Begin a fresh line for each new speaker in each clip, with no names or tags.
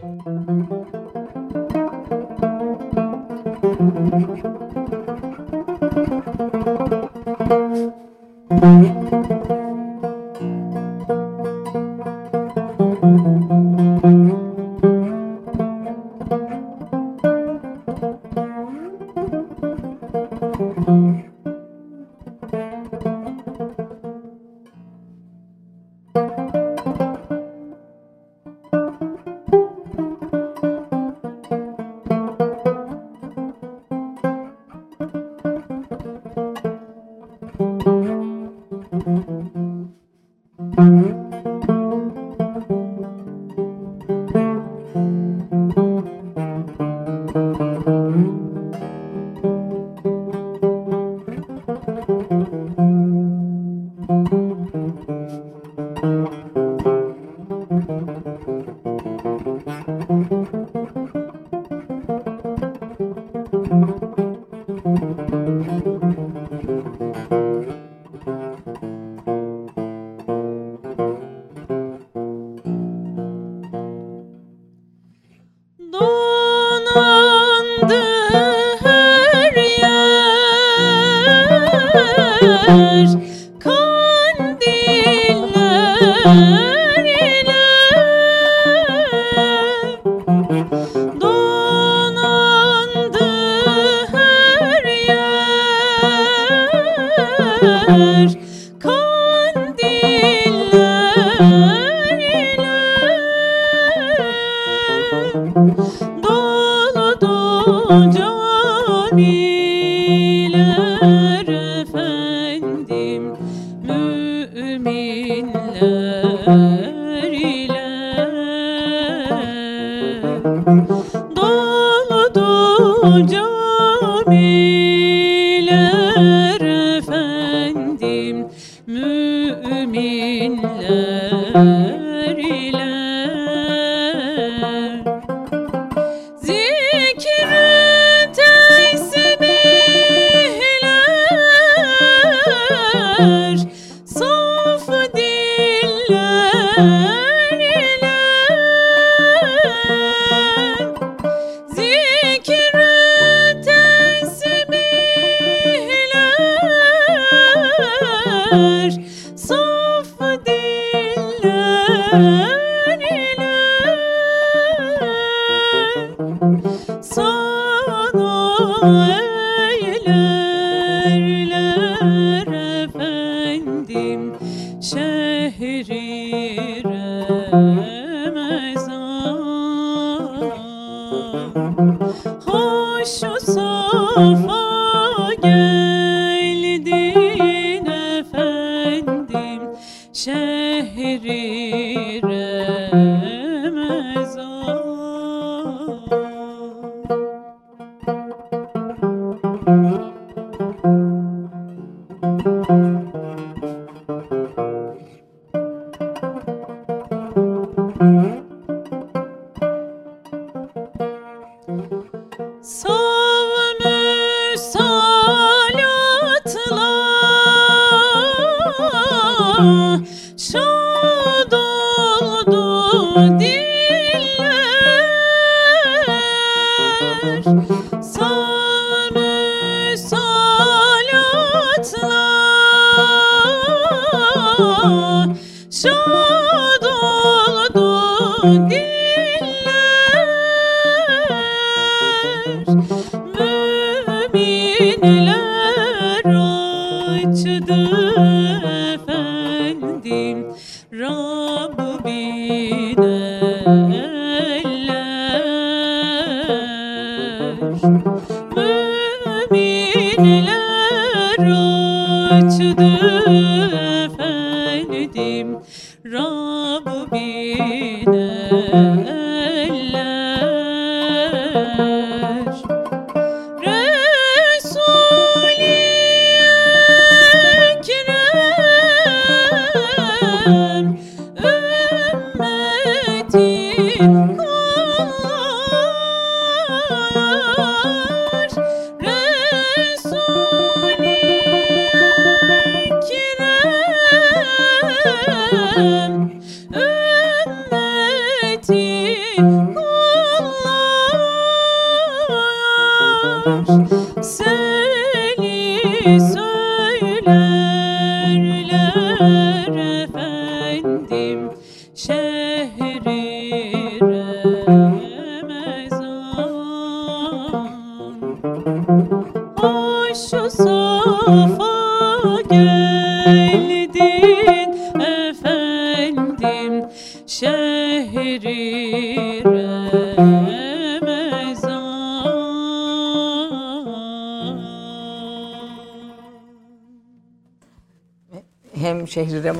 Thank you.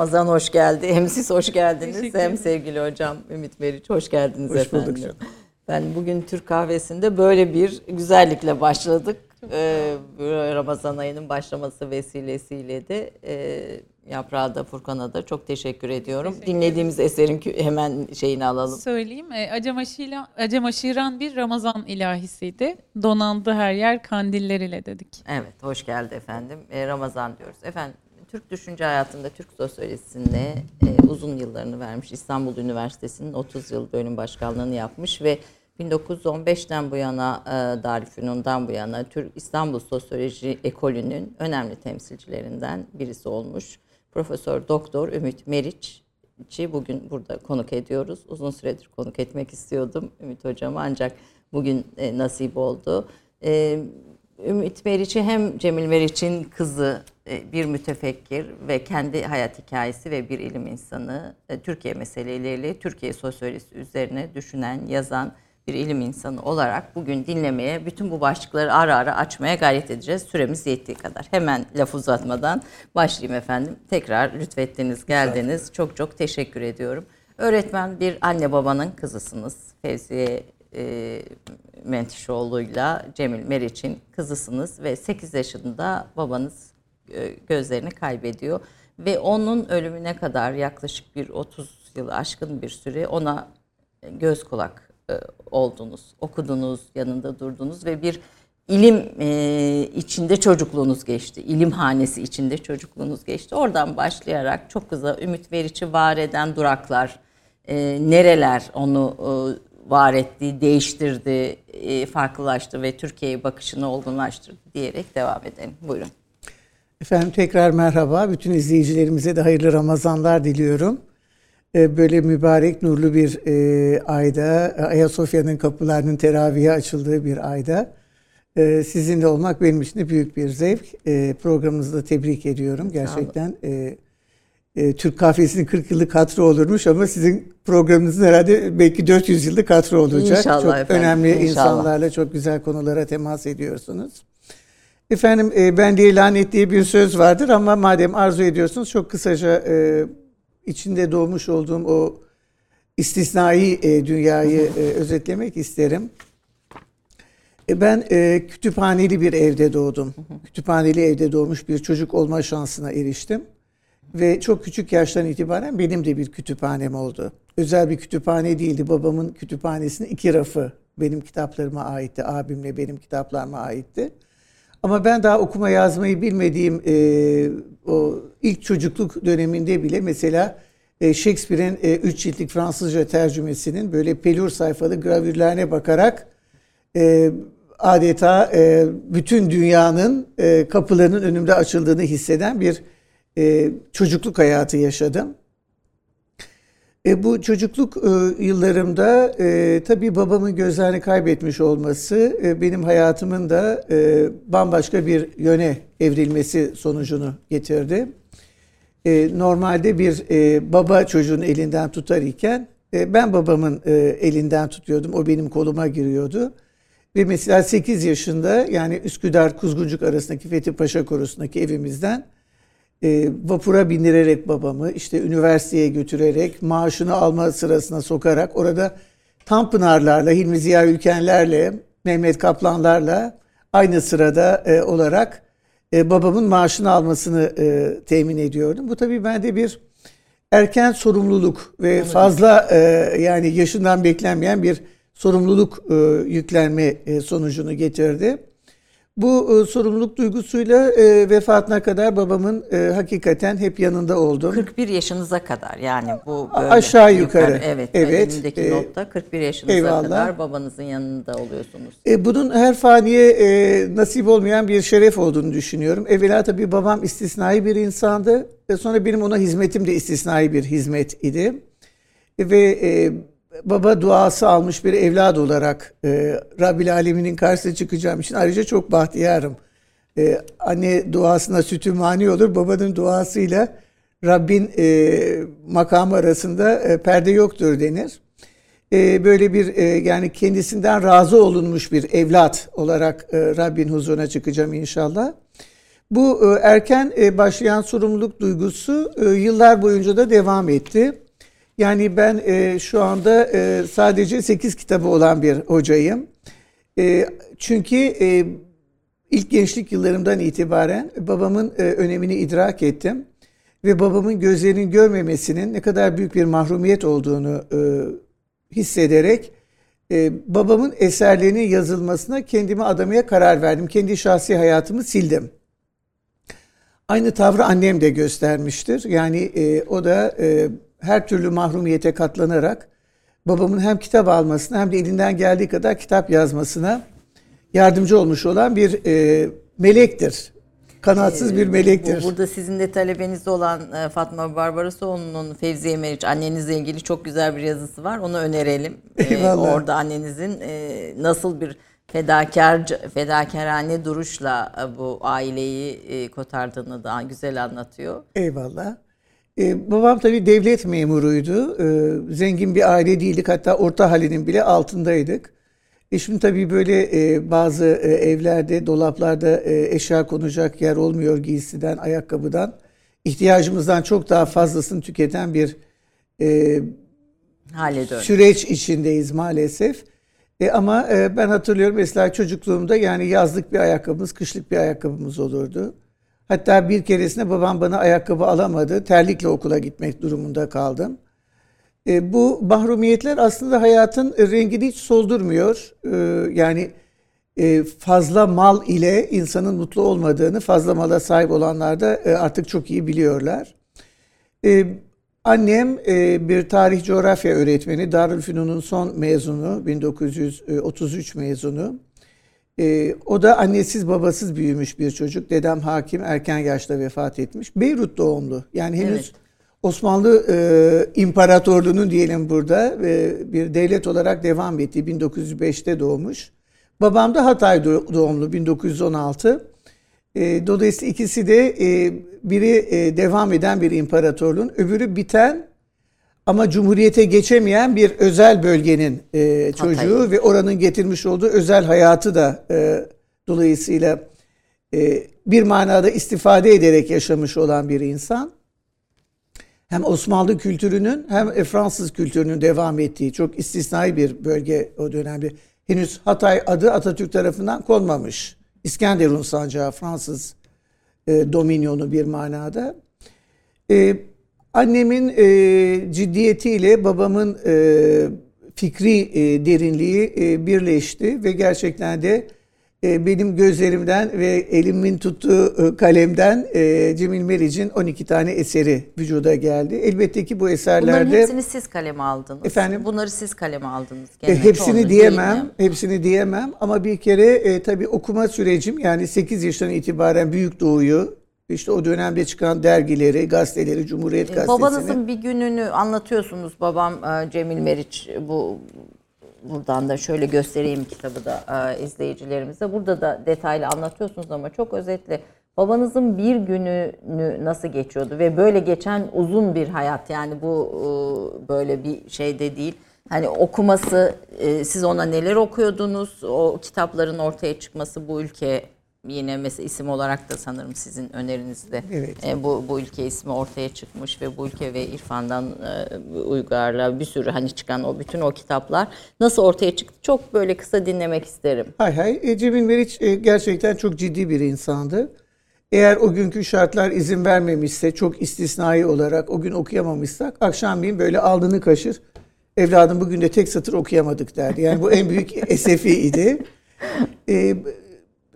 Ramazan hoş
geldi, hem siz hoş geldiniz,
Teşekkür
hem sevgili hocam Ümit Meriç hoş geldiniz
Hoş
efendim.
bulduk canım.
Ben bugün Türk kahvesinde böyle bir güzellikle başladık. Ee, Ramazan ayının başlaması vesilesiyle de e, Yaprağa da Furkan'a da çok teşekkür ediyorum. Dinlediğimiz eserin hemen şeyini alalım.
Söyleyeyim. E, Acem, Aşiran bir Ramazan ilahisiydi. Donandı her yer kandiller ile dedik.
Evet, hoş geldi efendim. Ee, Ramazan diyoruz. Efendim, Türk düşünce hayatında Türk sosyolojisine e, uzun yıllarını vermiş. İstanbul Üniversitesi'nin 30 yıl bölüm başkanlığını yapmış ve 1915'ten bu yana, e, Darülfünun'dan bu yana Türk İstanbul Sosyoloji Ekolü'nün önemli temsilcilerinden birisi olmuş. Profesör Doktor Ümit Meriç'i bugün burada konuk ediyoruz. Uzun süredir konuk etmek istiyordum Ümit Hocam'ı ancak bugün e, nasip oldu. E, Ümit Meriç'i hem Cemil Meriç'in kızı bir mütefekkir ve kendi hayat hikayesi ve bir ilim insanı e, Türkiye meseleleriyle Türkiye sosyolojisi üzerine düşünen, yazan bir ilim insanı olarak bugün dinlemeye, bütün bu başlıkları ara ara açmaya gayret edeceğiz. Süremiz yettiği kadar. Hemen laf uzatmadan başlayayım efendim. Tekrar lütfettiniz, geldiniz. Çok çok teşekkür ediyorum. Öğretmen bir anne babanın kızısınız. Fevziye e, Mentişoğlu'yla Cemil Meriç'in kızısınız ve 8 yaşında babanız e, gözlerini kaybediyor. Ve onun ölümüne kadar yaklaşık bir 30 yılı aşkın bir süre ona göz kulak e, oldunuz, okudunuz, yanında durdunuz ve bir ilim e, içinde çocukluğunuz geçti. İlim hanesi içinde çocukluğunuz geçti. Oradan başlayarak çok kısa Ümit Veriç'i var eden duraklar, e, nereler onu e, var etti, değiştirdi, e, farklılaştı ve Türkiye'ye bakışını olgunlaştırdı diyerek devam edelim. Buyurun.
Efendim tekrar merhaba. Bütün izleyicilerimize de hayırlı Ramazanlar diliyorum. Ee, Böyle mübarek nurlu bir e, ayda, Ayasofya'nın kapılarının teravihe açıldığı bir ayda e, sizinle olmak benim için de büyük bir zevk. E, Programınızı da tebrik ediyorum. Gerçekten Türk kahvesinin 40 yıllık hatırı olurmuş ama sizin programınızın herhalde belki 400 yıllık hatırı olacak.
İnşallah
çok
efendim,
önemli
inşallah.
insanlarla çok güzel konulara temas ediyorsunuz. Efendim e, ben diye lanet diye bir söz vardır ama madem arzu ediyorsunuz çok kısaca e, içinde doğmuş olduğum o istisnai e, dünyayı e, özetlemek isterim. E, ben e, kütüphaneli bir evde doğdum. Kütüphaneli evde doğmuş bir çocuk olma şansına eriştim. Ve çok küçük yaştan itibaren benim de bir kütüphanem oldu. Özel bir kütüphane değildi. Babamın kütüphanesinin iki rafı benim kitaplarıma aitti. Abimle benim kitaplarıma aitti. Ama ben daha okuma yazmayı bilmediğim e, o ilk çocukluk döneminde bile mesela e, Shakespeare'in e, üç ciltlik Fransızca tercümesinin böyle pelur sayfalı gravürlerine bakarak e, adeta e, bütün dünyanın e, kapılarının önümde açıldığını hisseden bir e, çocukluk hayatı yaşadım. E, bu çocukluk e, yıllarımda e, tabii babamın gözlerini kaybetmiş olması e, benim hayatımın da e, bambaşka bir yöne evrilmesi sonucunu getirdi. E, normalde bir e, baba çocuğun elinden tutar iken e, ben babamın e, elinden tutuyordum. O benim koluma giriyordu. Ve mesela 8 yaşında yani Üsküdar Kuzguncuk arasındaki Fethi Paşa Korusu'ndaki evimizden e, vapura bindirerek babamı işte üniversiteye götürerek maaşını alma sırasına sokarak orada Tanpınarlarla, Hilmi Ziya Ülkenlerle, Mehmet Kaplanlarla aynı sırada e, olarak e, babamın maaşını almasını e, temin ediyordum. Bu tabii bende bir erken sorumluluk ve fazla e, yani yaşından beklenmeyen bir sorumluluk e, yüklenme e, sonucunu getirdi. Bu e, sorumluluk duygusuyla e, vefatına kadar babamın e, hakikaten hep yanında oldum.
41 yaşınıza kadar yani bu böyle
aşağı yukarı.
Evet,
Evet,
elimdeki
e,
notta 41 yaşınıza
eyvallah.
kadar babanızın yanında oluyorsunuz.
E, bunun her faniye e, nasip olmayan bir şeref olduğunu düşünüyorum. Evvela tabii babam istisnai bir insandı. Ve sonra benim ona hizmetim de istisnai bir hizmet idi. E, ve e, baba duası almış bir evlat olarak e, Rabbil Alemin'in karşısına çıkacağım için ayrıca çok bahtiyarım. E, anne duasına sütü mani olur. Babanın duasıyla Rabbin e, makamı arasında e, perde yoktur denir. E, böyle bir e, yani kendisinden razı olunmuş bir evlat olarak e, Rabbin huzuruna çıkacağım inşallah. Bu e, erken e, başlayan sorumluluk duygusu e, yıllar boyunca da devam etti. Yani ben e, şu anda e, sadece 8 kitabı olan bir hocayım. E, çünkü e, ilk gençlik yıllarımdan itibaren babamın e, önemini idrak ettim. Ve babamın gözlerinin görmemesinin ne kadar büyük bir mahrumiyet olduğunu e, hissederek e, babamın eserlerinin yazılmasına kendimi adamaya karar verdim. Kendi şahsi hayatımı sildim. Aynı tavrı annem de göstermiştir. Yani e, o da e, her türlü mahrumiyete katlanarak babamın hem kitap almasına hem de elinden geldiği kadar kitap yazmasına yardımcı olmuş olan bir e, melektir. Kanatsız bir melektir.
Bu, burada sizin de talebeniz olan e, Fatma Barbarosoğlu'nun Fevziye Meriç annenizle ilgili çok güzel bir yazısı var. Onu önerelim. E,
Eyvallah.
orada annenizin e, nasıl bir fedakar fedakarane duruşla e, bu aileyi e, kotardığını da güzel anlatıyor.
Eyvallah. Ee, babam tabii devlet memuruydu. Ee, zengin bir aile değildik. Hatta orta halinin bile altındaydık. E şimdi tabii böyle e, bazı e, evlerde, dolaplarda e, eşya konacak yer olmuyor giysiden, ayakkabıdan. İhtiyacımızdan çok daha fazlasını tüketen bir e,
Hale
süreç içindeyiz maalesef. E, ama e, ben hatırlıyorum mesela çocukluğumda yani yazlık bir ayakkabımız, kışlık bir ayakkabımız olurdu. Hatta bir keresinde babam bana ayakkabı alamadı. Terlikle okula gitmek durumunda kaldım. E, bu mahrumiyetler aslında hayatın rengini hiç soldurmuyor. E, yani e, fazla mal ile insanın mutlu olmadığını fazla mala sahip olanlar da e, artık çok iyi biliyorlar. E, annem e, bir tarih coğrafya öğretmeni, Darülfünun'un son mezunu, 1933 mezunu. E, o da annesiz babasız büyümüş bir çocuk. Dedem hakim, erken yaşta vefat etmiş. Beyrut doğumlu. Yani henüz
Evet.
Osmanlı e, İmparatorluğu'nun diyelim burada e, bir devlet olarak devam ettiği 1905'te doğmuş. Babam da Hatay do- doğumlu 1916. E, dolayısıyla ikisi de e, biri e, devam eden bir imparatorluğun, öbürü biten ama cumhuriyete geçemeyen bir özel bölgenin e, çocuğu
Hatay.
ve oranın getirmiş olduğu özel hayatı da e, dolayısıyla e, bir manada istifade ederek yaşamış olan bir insan. Hem Osmanlı kültürünün hem e, Fransız kültürünün devam ettiği çok istisnai bir bölge o dönemde. Henüz Hatay adı Atatürk tarafından konmamış. İskenderun sancağı Fransız e, dominyonu bir manada. E, annemin e, ciddiyetiyle babamın e, fikri e, derinliği e, birleşti ve gerçekten de e, benim gözlerimden ve elimin tuttuğu e, kalemden e, Cemil Meriç'in 12 tane eseri vücuda geldi. Elbette ki bu
Bunların
eserlerde
hepsini siz kaleme aldınız.
Efendim?
Bunları siz kaleme aldınız.
e, hepsini diyemem, hepsini diyemem ama bir kere e, tabii okuma sürecim yani 8 yaşından itibaren Büyük Doğu'yu işte o dönemde çıkan dergileri, gazeteleri, Cumhuriyet Gazetesi'ni
E, Babanızın bir gününü anlatıyorsunuz. Babam e, Cemil Meriç bu buradan da şöyle göstereyim kitabı da e, izleyicilerimize. Burada da detaylı anlatıyorsunuz ama çok özetle. Babanızın bir gününü nasıl geçiyordu ve böyle geçen uzun bir hayat yani bu e, böyle bir şey de değil. Hani okuması, e, siz ona neler okuyordunuz? O kitapların ortaya çıkması bu ülke yine mesela isim olarak da sanırım sizin önerinizde
Evet.
e, bu bu ülke ismi ortaya çıkmış ve bu ülke ve İrfan'dan e, Uygar'la bir sürü hani çıkan o bütün o kitaplar nasıl ortaya çıktı çok böyle kısa dinlemek isterim.
Hay hay. E, Cemil Meriç e, gerçekten çok ciddi bir insandı. Eğer o günkü şartlar izin vermemişse, çok istisnai olarak o gün okuyamamışsak, akşamleyin böyle alnını kaşır. Evladım bugün de tek satır okuyamadık derdi. Yani bu en büyük esefi idi. E,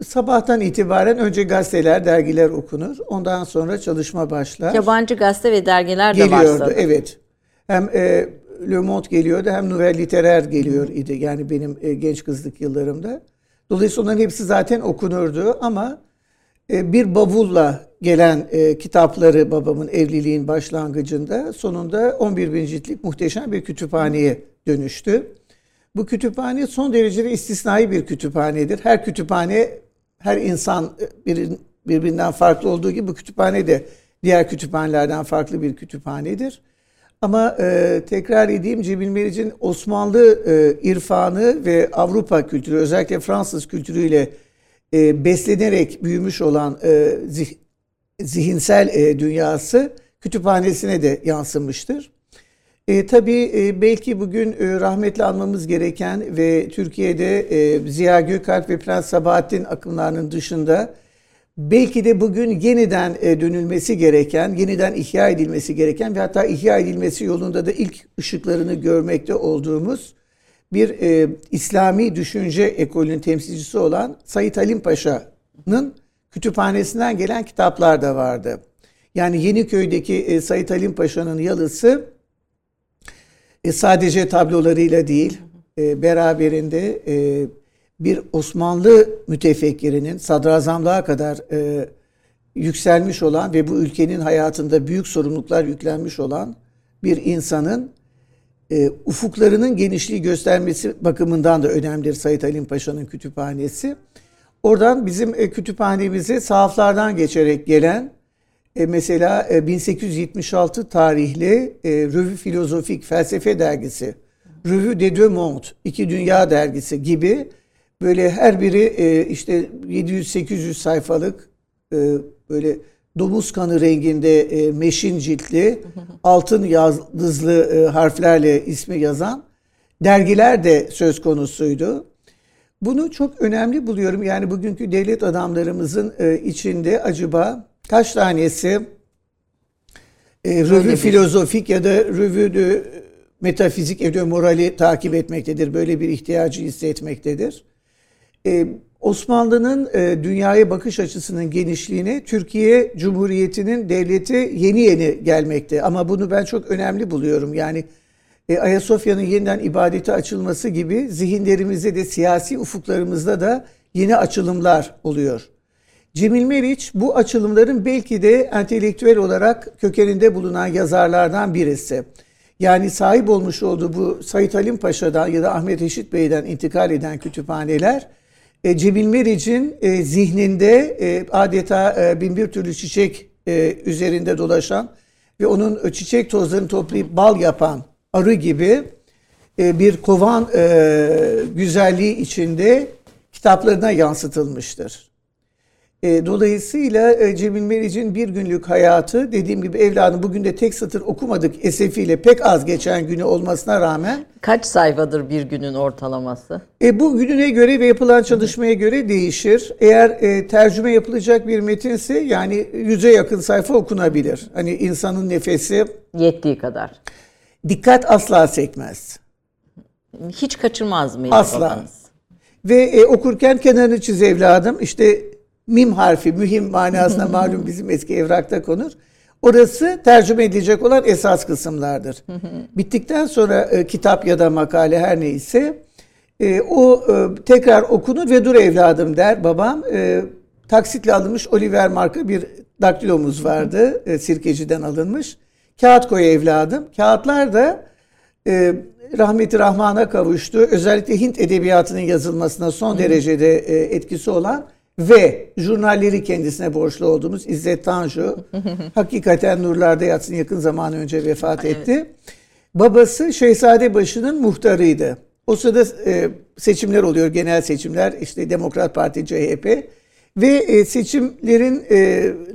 sabahtan itibaren önce gazeteler, dergiler okunur. Ondan sonra çalışma başlar.
Yabancı gazete ve dergiler de
Geliyordu,
varsa.
evet. Hem e, Le Monde geliyordu hem Nouvelle Littéraire geliyor idi. Yani benim e, genç kızlık yıllarımda. Dolayısıyla onların hepsi zaten okunurdu ama e, bir bavulla gelen e, kitapları babamın evliliğin başlangıcında sonunda 11 bin ciltlik muhteşem bir kütüphaneye dönüştü. Bu kütüphane son derece istisnai bir kütüphanedir. Her kütüphane, her insan e, birin- birbirinden farklı olduğu gibi bu kütüphane de diğer kütüphanelerden farklı bir kütüphanedir. Ama e, tekrar edeyim Cemil Meriç'in Osmanlı e, irfanı ve Avrupa kültürü özellikle Fransız kültürüyle e, beslenerek büyümüş olan e, zih- zihinsel e, dünyası kütüphanesine de yansımıştır. E, tabii e, belki bugün e, rahmetli anmamız gereken ve Türkiye'de e, Ziya Gökalp ve Prens Sabahattin akımlarının dışında belki de bugün yeniden e, dönülmesi gereken, yeniden ihya edilmesi gereken ve hatta ihya edilmesi yolunda da ilk ışıklarını görmekte olduğumuz bir e, İslami düşünce ekolünün temsilcisi olan Said Halim Paşa'nın kütüphanesinden gelen kitaplar da vardı. Yani Yeniköy'deki e, Said Halim Paşa'nın yalısı e, sadece tablolarıyla değil, e, beraberinde e, bir Osmanlı mütefekkirinin sadrazamlığa kadar e, yükselmiş olan ve bu ülkenin hayatında büyük sorumluluklar yüklenmiş olan bir insanın e, ufuklarının genişliği göstermesi bakımından da önemlidir Said Halim Paşa'nın kütüphanesi. Oradan bizim e, kütüphanemize sahaflardan geçerek gelen e, mesela e, 1876 tarihli e, Revue Filozofik Felsefe Dergisi, Revue des Deux Mondes, İki Dünya Dergisi gibi böyle her biri e, işte 700-800 sayfalık e, böyle domuz kanı renginde e, meşin ciltli altın yıldızlı e, harflerle ismi yazan dergiler de söz konusuydu. Bunu çok önemli buluyorum. Yani bugünkü devlet adamlarımızın e, içinde acaba kaç tanesi e, revü
bir-
filozofik ya da revü de metafizik evde morali takip etmektedir. Böyle bir ihtiyacı hissetmektedir. Ee, Osmanlı'nın e, dünyaya bakış açısının genişliğine Türkiye Cumhuriyeti'nin devleti yeni yeni gelmekte. Ama bunu ben çok önemli buluyorum. Yani e, Ayasofya'nın yeniden ibadete açılması gibi zihinlerimizde de siyasi ufuklarımızda da yeni açılımlar oluyor. Cemil Meriç bu açılımların belki de entelektüel olarak kökeninde bulunan yazarlardan birisi. Yani sahip olmuş olduğu bu Said Halim Paşa'dan ya da Ahmet Reşit Bey'den intikal eden kütüphaneler e, Cemil Meriç'in e, zihninde e, adeta bin bir türlü çiçek üzerinde dolaşan ve onun çiçek tozlarını toplayıp bal yapan arı gibi bir kovan güzelliği içinde kitaplarına yansıtılmıştır. E, dolayısıyla e, Cemil Meriç'in bir günlük hayatı dediğim gibi evladım bugün de tek satır okumadık esefiyle pek az geçen günü olmasına rağmen
Kaç sayfadır bir günün ortalaması?
e, bu gününe göre ve yapılan çalışmaya göre değişir. Eğer e, tercüme yapılacak bir metinse yani yüze yakın sayfa okunabilir. Hani insanın nefesi
Yettiği kadar.
dikkat asla sekmez.
Hiç kaçırmaz mıydı
Asla.
babanız?
Ve e, okurken kenarını çiz evladım. İşte mim harfi mühim manasına malum bizim eski evrakta konur. Orası tercüme edilecek olan esas kısımlardır. Bittikten sonra e, kitap ya da makale her neyse e, o e, tekrar okunur ve dur evladım der babam. E, taksitle alınmış Oliver marka bir daktilomuz vardı. E, sirkeciden alınmış. Kağıt koy evladım. Kağıtlar da e, rahmeti rahmana kavuştu. Özellikle Hint edebiyatının yazılmasına son derecede e, etkisi olan ve jurnalleri kendisine borçlu olduğumuz İzzet Tanju hakikaten nurlarda yatsın yakın zaman önce vefat etti. Babası Şehzadebaşı'nın muhtarıydı. O sırada e, seçimler oluyor, genel seçimler. işte Demokrat Parti, CHP ve e, seçimlerin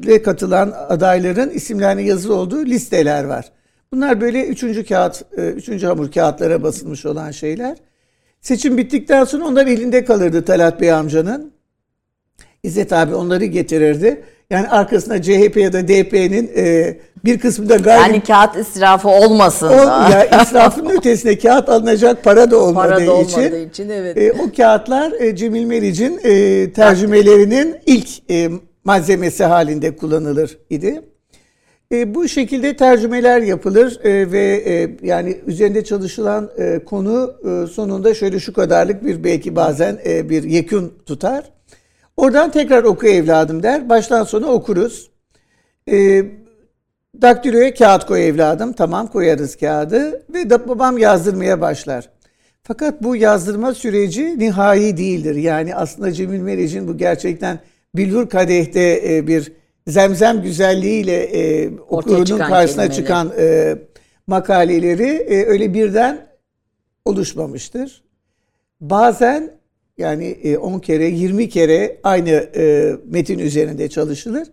e, katılan adayların isimlerinin yazılı olduğu listeler var. Bunlar böyle üçüncü kağıt, e, üçüncü hamur kağıtlara basılmış olan şeyler. Seçim bittikten sonra onlar elinde kalırdı Talat Bey amcanın. İzzet abi onları getirirdi. Yani arkasında CHP ya da DP'nin e, bir kısmı da gayri...
Yani kağıt israfı olmasın.
O, ya israfın ötesine kağıt alınacak para da olmadığı,
Para da olmadığı
için,
için, evet.
e, o kağıtlar e, Cemil Meriç'in e, tercümelerinin ilk e, malzemesi halinde kullanılır idi. E, bu şekilde tercümeler yapılır e, ve e, yani üzerinde çalışılan e, konu e, sonunda şöyle şu kadarlık bir belki bazen e, bir yekün tutar. Oradan tekrar oku evladım der. Baştan sona okuruz. E, daktiloya kağıt koy evladım. Tamam koyarız kağıdı. Ve da babam yazdırmaya başlar. Fakat bu yazdırma süreci nihai değildir. Yani aslında Cemil Meriç'in bu gerçekten Bilhur Kadeh'te e, bir zemzem güzelliğiyle e, okurunun
çıkan
karşısına
kelimeler.
çıkan e, makaleleri e, öyle birden oluşmamıştır. Bazen yani e, 10 kere 20 kere aynı e, metin üzerinde çalışılır.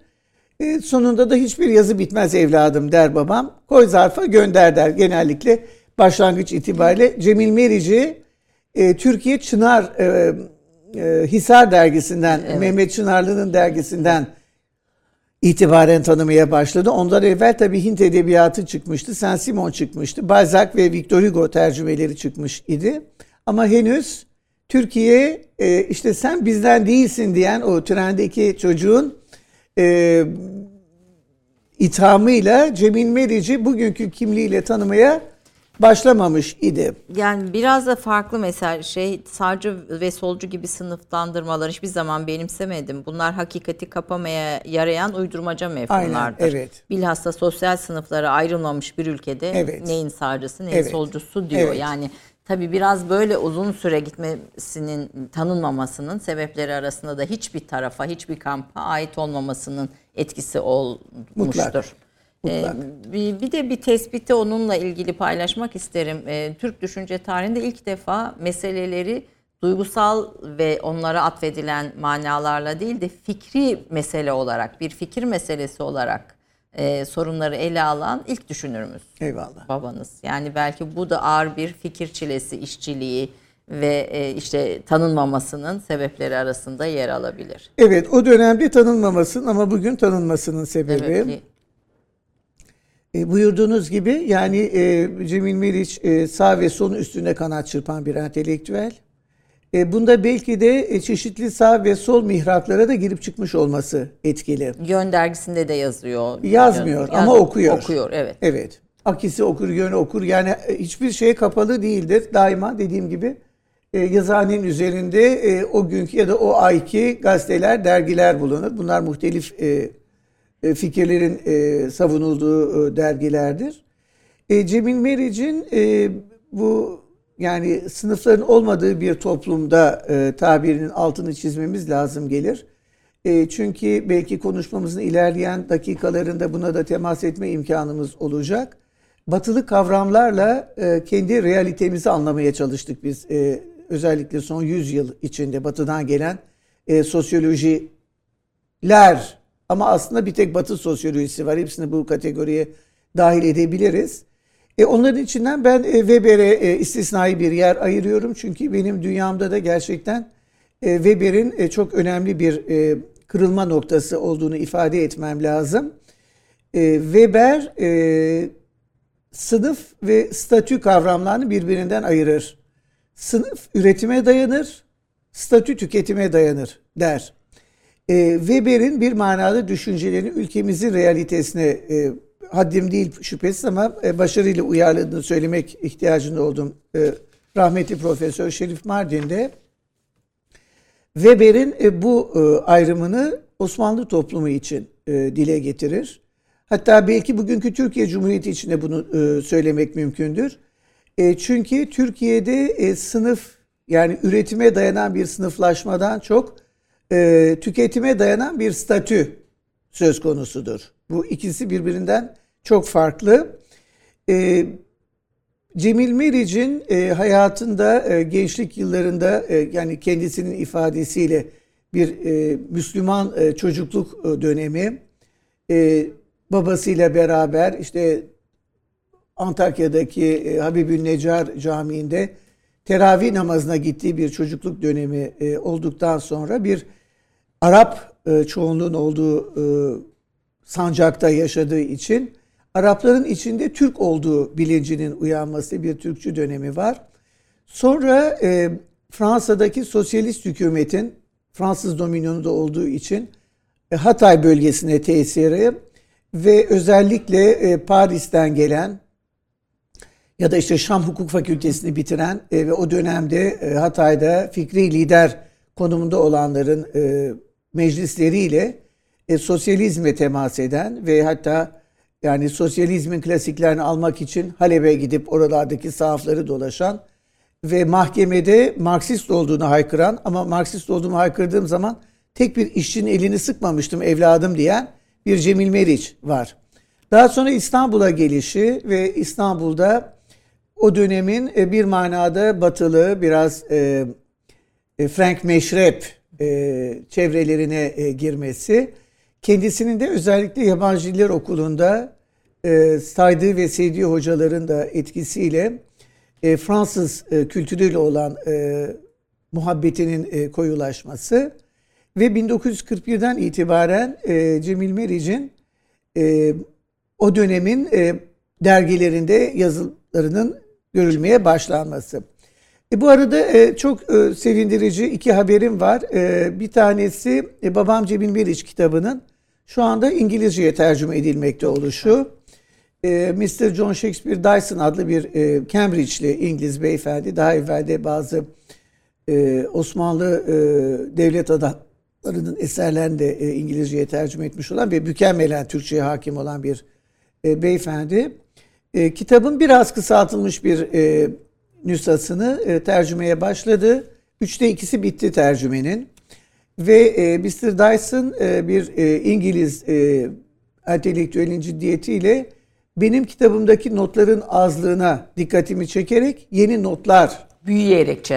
E, sonunda da hiçbir yazı bitmez evladım der babam. Koy zarfa gönder der. Genellikle başlangıç itibariyle Cemil Meriç'i e, Türkiye Çınar e, e, Hisar dergisinden, Mehmet Çınarlı'nın dergisinden itibaren tanımaya başladı. Ondan evvel tabii Hint edebiyatı çıkmıştı. Saint-Simon çıkmıştı. Balzac ve Victor Hugo tercümeleri çıkmış idi. Ama henüz Türkiye e, işte sen bizden değilsin diyen o trendeki çocuğun e, ithamıyla Cemil Meriç'i bugünkü kimliğiyle tanımaya başlamamış idi.
Yani biraz da farklı mesela şey sağcı ve solcu gibi sınıflandırmaları hiçbir zaman benimsemedim. Bunlar hakikati kapamaya yarayan uydurmaca mefhumlardır.
Aynen, evet.
Bilhassa sosyal sınıflara ayrılmamış bir ülkede
Evet.
neyin sağcısı neyin
Evet.
solcusu diyor.
Evet.
Yani tabii biraz böyle uzun süre gitmesinin tanınmamasının sebepleri arasında da hiçbir tarafa, hiçbir kampa ait olmamasının etkisi olmuştur.
Mutlak.
Ee, bir, bir de bir tespiti onunla ilgili paylaşmak isterim. Ee, Türk düşünce tarihinde ilk defa meseleleri duygusal ve onlara atfedilen manalarla değil de fikri mesele olarak, bir fikir meselesi olarak e, sorunları ele alan ilk düşünürümüz
Eyvallah.
babanız. Yani belki bu da ağır bir fikir çilesi, işçiliği ve e, işte tanınmamasının sebepleri arasında yer alabilir.
Evet o dönemde tanınmamasının ama bugün tanınmasının sebebi.
Ki
E, buyurduğunuz gibi yani e, Cemil Meriç e, sağ ve sol üstünde kanat çırpan bir entelektüel. E, bunda belki de e, çeşitli sağ ve sol mihraklara da girip çıkmış olması etkili.
Yön dergisinde de yazıyor.
Yazmıyor
Yön-
ama okuyor.
Okuyor evet.
Evet. Akisi okur, yönü okur. Yani e, hiçbir şey kapalı değildir. Daima dediğim gibi yazıhanenin üzerinde o günkü ya da o ayki gazeteler, dergiler bulunur. Bunlar muhtelif fikirlerin savunulduğu dergilerdir. E, Cemil Meriç'in bu yani sınıfların olmadığı bir toplumda e, tabirinin altını çizmemiz lazım gelir. E, çünkü belki konuşmamızın ilerleyen dakikalarında buna da temas etme imkanımız olacak. Batılı kavramlarla e, kendi realitemizi anlamaya çalıştık biz. E, özellikle son 100 yıl içinde batıdan gelen e, sosyolojiler ama aslında bir tek batı sosyolojisi var. Hepsini bu kategoriye dahil edebiliriz. E, onların içinden ben e, Weber'e e, istisnai bir yer ayırıyorum. Çünkü benim dünyamda da gerçekten e, Weber'in çok önemli bir kırılma noktası olduğunu ifade etmem lazım. Weber sınıf ve statü kavramlarını birbirinden ayırır. Sınıf üretime dayanır, statü tüketime dayanır der. Weber'in bir manada düşüncelerini ülkemizin realitesine e, haddim değil şüphesiz ama e, başarıyla uyarladığını söylemek ihtiyacında oldum. E, rahmetli Profesör Şerif Mardin'de Weber'in e, bu e, ayrımını Osmanlı toplumu için dile getirir. Hatta belki bugünkü Türkiye Cumhuriyeti için de bunu söylemek mümkündür. Çünkü Türkiye'de sınıf yani üretime dayanan bir sınıflaşmadan çok tüketime dayanan bir statü söz konusudur. Bu ikisi birbirinden çok farklı. E, Cemil Meriç'in e, hayatında e, gençlik yıllarında e, yani kendisinin ifadesiyle bir e, Müslüman e, çocukluk e, dönemi e, babasıyla beraber işte Antakya'daki e, Habibün Necar Camii'nde teravih namazına gittiği bir çocukluk dönemi e, olduktan sonra bir Arap e, çoğunluğun olduğu e, sancakta yaşadığı için Arapların içinde Türk olduğu bilincinin uyanması bir Türkçü dönemi var. Sonra e, Fransa'daki sosyalist hükümetin Fransız dominyonunda olduğu için e, Hatay bölgesine tesiri ve özellikle e, Paris'ten gelen ya da işte Şam Hukuk Fakültesini bitiren e, ve o dönemde e, Hatay'da fikri lider konumunda olanların e, meclisleriyle e, sosyalizme temas eden ve hatta yani sosyalizmin klasiklerini almak için Halep'e gidip oralardaki sahafları dolaşan ve mahkemede Marksist olduğunu haykıran ama Marksist olduğumu haykırdığım zaman tek bir işçinin elini sıkmamıştım evladım diyen bir Cemil Meriç var. Daha sonra İstanbul'a gelişi ve İstanbul'da o dönemin e, bir manada batılı biraz e, e, Frank Meşrep e, çevrelerine e, girmesi kendisinin de özellikle yabancı diller okulunda e, saydığı ve sevdiği hocaların da etkisiyle e, Fransız e, kültürüyle olan e, muhabbetinin e, koyulaşması ve 1941'den itibaren e, Cemil Meriç'in e, o dönemin e, dergilerinde yazılarının görülmeye başlanması. E, bu arada e, çok e, sevindirici iki haberim var. E, bir tanesi e, Babam Cemil Meriç kitabının şu anda İngilizceye tercüme edilmekte oluşu. E, Mr. John Shakespeare Dyson adlı bir e, Cambridge'li İngiliz beyefendi daha evvelde bazı e, Osmanlı e, devlet adamlarının eserlerini de e, İngilizceye tercüme etmiş olan ve mükemmelen Türkçe'ye hakim olan bir e, beyefendi. E, kitabın biraz kısaltılmış bir e, nüshasını e, tercümeye başladı. Üçte ikisi bitti tercümenin. Ve e, Mr. Dyson e, bir e, İngiliz e, entelektüelin ciddiyetiyle benim kitabımdaki notların azlığına dikkatimi çekerek yeni notlar
Büyüyerek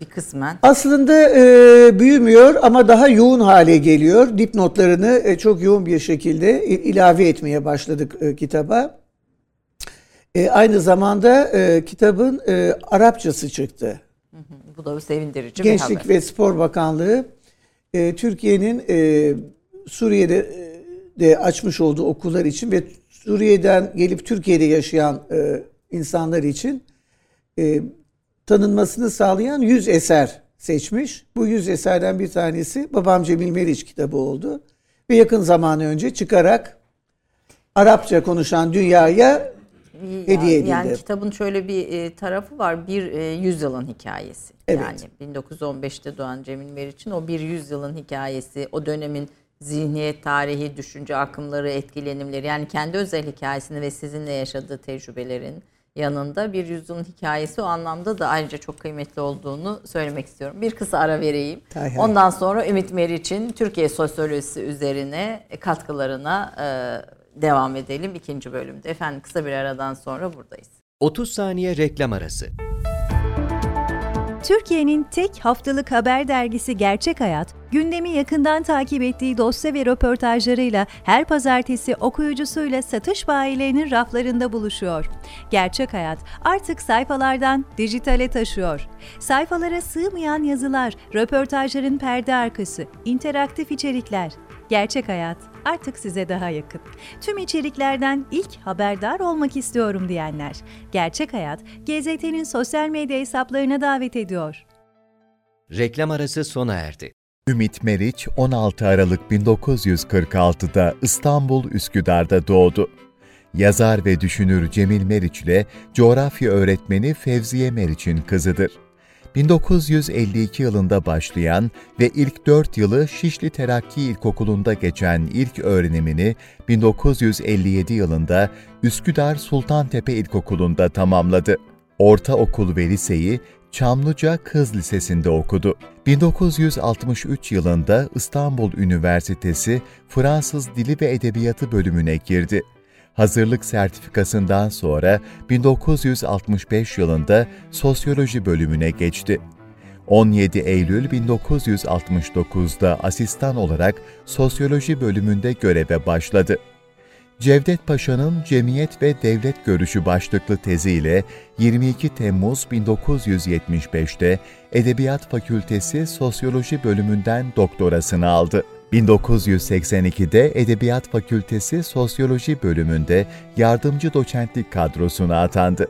bir kısmen.
aslında e, büyümüyor ama daha yoğun hale geliyor. Dipnotlarını e, çok yoğun bir şekilde ilave etmeye başladık e, kitaba. E, aynı zamanda e, kitabın e, Arapçası çıktı.
Bu da sevindirici bir
Gençlik
haber.
ve Spor Bakanlığı e, Türkiye'nin e, Suriye'de e, de açmış olduğu okullar için ve Suriye'den gelip Türkiye'de yaşayan e, insanlar için e, tanınmasını sağlayan 100 eser seçmiş. Bu 100 eserden bir tanesi Babam Cemil Meriç kitabı oldu. Ve yakın zamanı önce çıkarak Arapça konuşan dünyaya hediye edildi.
Yani kitabın şöyle bir e, tarafı var. Bir e, yüzyılın hikayesi.
Evet.
Yani 1915'te doğan Cemil Meriç'in o bir yüzyılın hikayesi, o dönemin zihniyet tarihi, düşünce akımları, etkilenimleri yani kendi özel hikayesini ve sizinle yaşadığı tecrübelerin yanında bir yüzyılın hikayesi o anlamda da ayrıca çok kıymetli olduğunu söylemek istiyorum. Bir kısa ara vereyim.
Hay hay.
Ondan sonra Ümit Meriç'in Türkiye sosyolojisi üzerine katkılarına e, devam edelim ikinci bölümde. Efendim kısa bir aradan sonra buradayız.
30 saniye reklam arası.
Türkiye'nin tek haftalık haber dergisi Gerçek Hayat, gündemi yakından takip ettiği dosya ve röportajlarıyla her pazartesi okuyucusuyla satış bayilerinin raflarında buluşuyor. Gerçek Hayat artık sayfalardan dijitale taşıyor. Sayfalara sığmayan yazılar, röportajların perde arkası, interaktif içerikler. Gerçek Hayat artık size daha yakın. Tüm içeriklerden ilk haberdar olmak istiyorum diyenler. Gerçek Hayat, GZT'nin sosyal medya hesaplarına davet ediyor.
Reklam arası sona erdi.
Ümit Meriç 16 Aralık 1946'da İstanbul Üsküdar'da doğdu. Yazar ve düşünür Cemil Meriç ile coğrafya öğretmeni Fevziye Meriç'in kızıdır. 1952 yılında başlayan ve ilk 4 yılı Şişli Terakki İlkokulu'nda geçen ilk öğrenimini 1957 yılında Üsküdar Sultantepe İlkokulu'nda tamamladı. Ortaokul ve liseyi Çamlıca Kız Lisesi'nde okudu. 1963 yılında İstanbul Üniversitesi Fransız Dili ve Edebiyatı bölümüne girdi. Hazırlık sertifikasından sonra 1965 yılında Sosyoloji bölümüne geçti. 17 Eylül 1969'da asistan olarak Sosyoloji bölümünde göreve başladı. Cevdet Paşa'nın Cemiyet ve Devlet Görüşü başlıklı teziyle 22 Temmuz 1975'te Edebiyat Fakültesi Sosyoloji bölümünden doktorasını aldı. 1982'de Edebiyat Fakültesi Sosyoloji bölümünde yardımcı doçentlik kadrosuna atandı.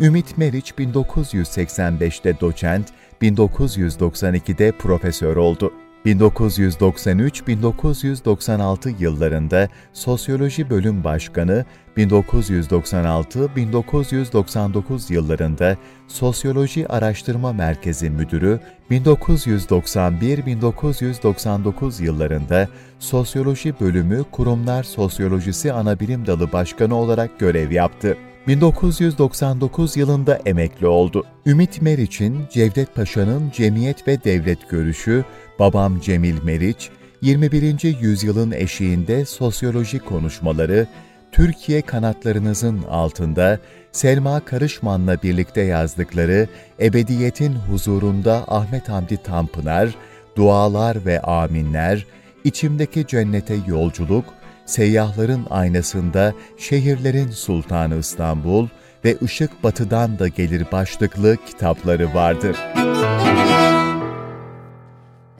Ümit Meriç 1985'te doçent, 1992'de profesör oldu. 1993-1996 yıllarında Sosyoloji Bölüm Başkanı, 1996-1999 yıllarında Sosyoloji Araştırma Merkezi Müdürü, 1991-1999 yıllarında Sosyoloji Bölümü Kurumlar Sosyolojisi Anabilim Dalı Başkanı olarak görev yaptı. 1999 yılında emekli oldu. Ümit Meriç'in Cevdet Paşa'nın Cemiyet ve Devlet Görüşü, Babam Cemil Meriç, 21. yüzyılın eşiğinde sosyoloji konuşmaları, Türkiye kanatlarınızın altında Selma Karışman'la birlikte yazdıkları Ebediyetin huzurunda Ahmet Hamdi Tanpınar, Dualar ve Aminler, İçimdeki Cennete Yolculuk, Seyyahların Aynasında Şehirlerin Sultanı İstanbul ve Işık Batı'dan da Gelir başlıklı kitapları vardır.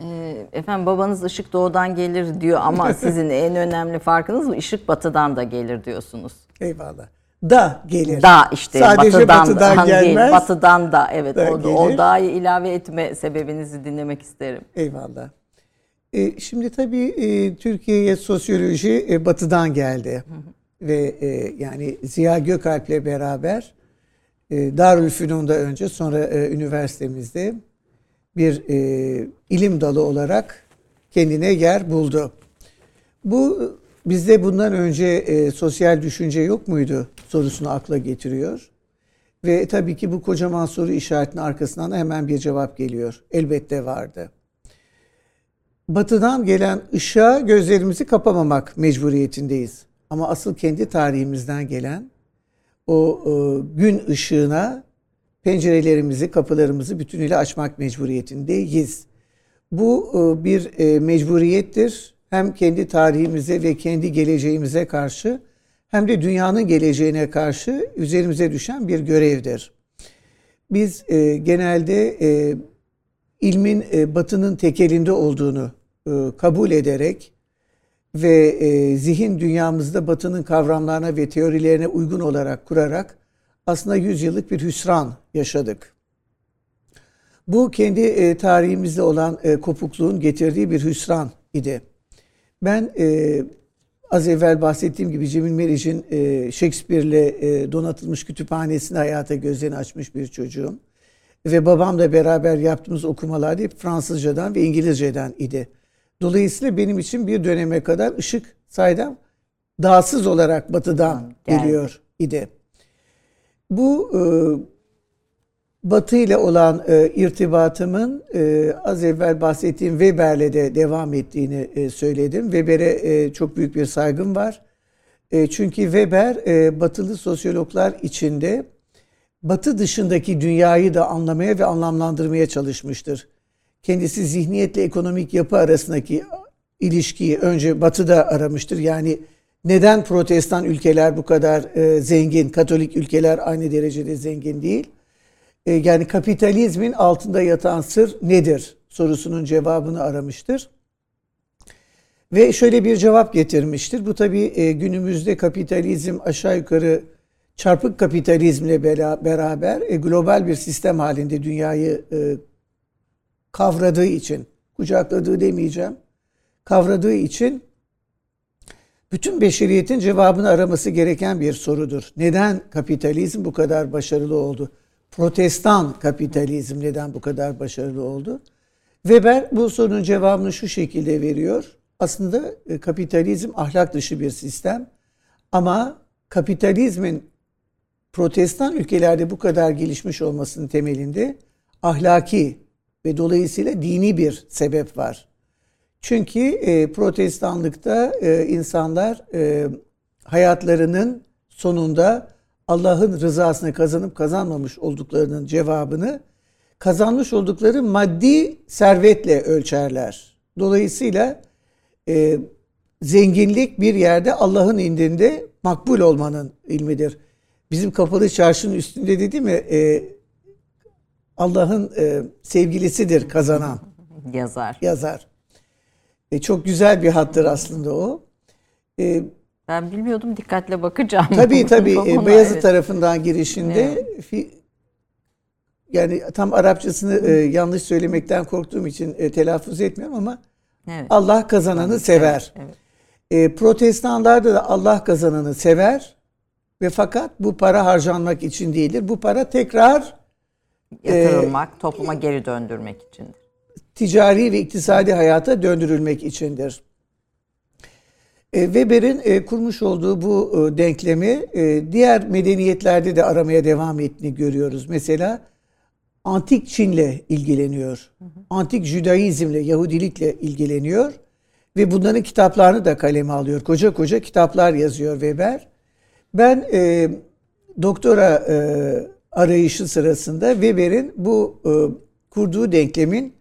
Ee, Efendim babanız ışık doğudan gelir diyor ama sizin en önemli farkınız mı? Işık batıdan da gelir diyorsunuz.
Eyvallah. Da gelir.
Da işte
Sadece
batıdan,
batıdan
da, değil,
gelmez.
batıdan da evet
Da
o, o
gelir.
dağı ilave etme sebebinizi dinlemek isterim.
Eyvallah. E, şimdi tabii e, Türkiye'ye sosyoloji e, batıdan geldi. Ve e, yani Ziya Gökalp'le beraber e, Darülfünun'da önce sonra e, üniversitemizde bir e, ilim dalı olarak kendine yer buldu. Bu bizde bundan önce e, sosyal düşünce yok muydu sorusunu akla getiriyor. Ve tabii ki bu kocaman soru işaretinin arkasından da hemen bir cevap geliyor. Elbette vardı. Batıdan gelen ışığa gözlerimizi kapamamak mecburiyetindeyiz. Ama asıl kendi tarihimizden gelen o e, gün ışığına pencerelerimizi, kapılarımızı bütünüyle açmak mecburiyetindeyiz. Bu e, bir e, mecburiyettir. Hem kendi tarihimize ve kendi geleceğimize karşı hem de dünyanın geleceğine karşı üzerimize düşen bir görevdir. Biz e, genelde e, ilmin e, batının tekelinde olduğunu kabul ederek ve e, zihin dünyamızda batının kavramlarına ve teorilerine uygun olarak kurarak aslında yüzyıllık bir hüsran yaşadık. Bu kendi e, tarihimizde olan e, kopukluğun getirdiği bir hüsran idi. Ben e, az evvel bahsettiğim gibi Cemil Meriç'in e, Shakespeare'le e, donatılmış kütüphanesini hayata gözlerini açmış bir çocuğum. Ve babamla beraber yaptığımız okumalar hep Fransızcadan ve İngilizceden idi. Dolayısıyla benim için bir döneme kadar ışık saydam dağsız olarak batıdan
Geldi.
geliyor idi. Bu e, Batı ile olan e, irtibatımın e, az evvel bahsettiğim Weber'le de devam ettiğini e, söyledim. Weber'e e, çok büyük bir saygım var. E, çünkü Weber e, batılı sosyologlar içinde batı dışındaki dünyayı da anlamaya ve anlamlandırmaya çalışmıştır. Kendisi zihniyetle ekonomik yapı arasındaki ilişkiyi önce batıda aramıştır. Yani neden protestan ülkeler bu kadar e, zengin, katolik ülkeler aynı derecede zengin değil? E, yani kapitalizmin altında yatan sır nedir sorusunun cevabını aramıştır. Ve şöyle bir cevap getirmiştir. Bu tabii e, günümüzde kapitalizm aşağı yukarı çarpık kapitalizmle bera- beraber e, global bir sistem halinde dünyayı e, kavradığı için, kucakladığı demeyeceğim, kavradığı için bütün beşeriyetin cevabını araması gereken bir sorudur. Neden kapitalizm bu kadar başarılı oldu? Protestan kapitalizm neden bu kadar başarılı oldu? Weber bu sorunun cevabını şu şekilde veriyor. Aslında e, kapitalizm ahlak dışı bir sistem ama kapitalizmin protestan ülkelerde bu kadar gelişmiş olmasının temelinde ahlaki ve dolayısıyla dini bir sebep var. Çünkü e, protestanlıkta e, insanlar e, hayatlarının sonunda Allah'ın rızasını kazanıp kazanmamış olduklarının cevabını kazanmış oldukları maddi servetle ölçerler. Dolayısıyla e, zenginlik bir yerde Allah'ın indinde makbul olmanın ilmidir. Bizim kapalı çarşının üstünde dedi mi e, Allah'ın e, sevgilisidir kazanan
Yazar.
yazar. E, çok güzel bir hattır aslında o. E,
Ben bilmiyordum dikkatle bakacağım.
tabii tabii e, Beyazıt
evet.
tarafından girişinde fi- yani tam Arapçasını e, yanlış söylemekten korktuğum için e, telaffuz etmiyorum ama
Evet.
Allah kazananı sever.
Evet.
E, protestanlarda da Allah kazananı sever ve fakat bu para harcanmak için değildir. Bu para tekrar
Yatırılmak, topluma geri döndürmek içindir.
ticari ve iktisadi hayata döndürülmek içindir. E, Weber'in e, kurmuş olduğu bu e, denklemi e, diğer medeniyetlerde de aramaya devam ettiğini görüyoruz. Mesela antik Çin'le ilgileniyor. Antik Judaizmle, Yahudilikle ilgileniyor. Ve bunların kitaplarını da kaleme alıyor. Koca koca kitaplar yazıyor Weber. Ben e, doktora e, arayışı sırasında Weber'in bu e, kurduğu denklemin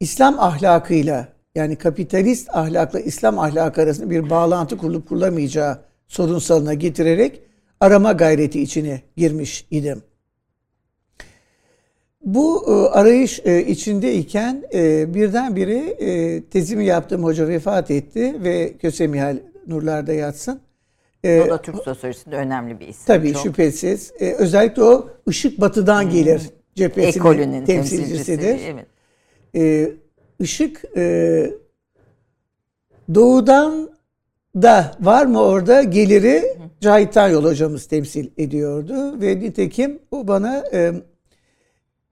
İslam ahlakıyla yani kapitalist ahlakla İslam ahlakı arasında bir bağlantı kurulup kurulamayacağı sorunsalına getirerek arama gayreti içine girmiş idim. Bu e, arayış e, içindeyken e, birdenbire e, tezimi yaptığım hoca vefat etti ve Kösemihal nurlarda yatsın. E,
O da Türk sosyolojisinde önemli bir isim.
Tabii
Çok
şüphesiz. E, özellikle o ışık batıdan gelir cephesinin
Ekolünün
temsilcisidir.
temsilcisi. Evet.
E, ışık e, doğudan da var mı orada geliri Cahit Tanyol hocamız temsil ediyordu ve nitekim o bana e,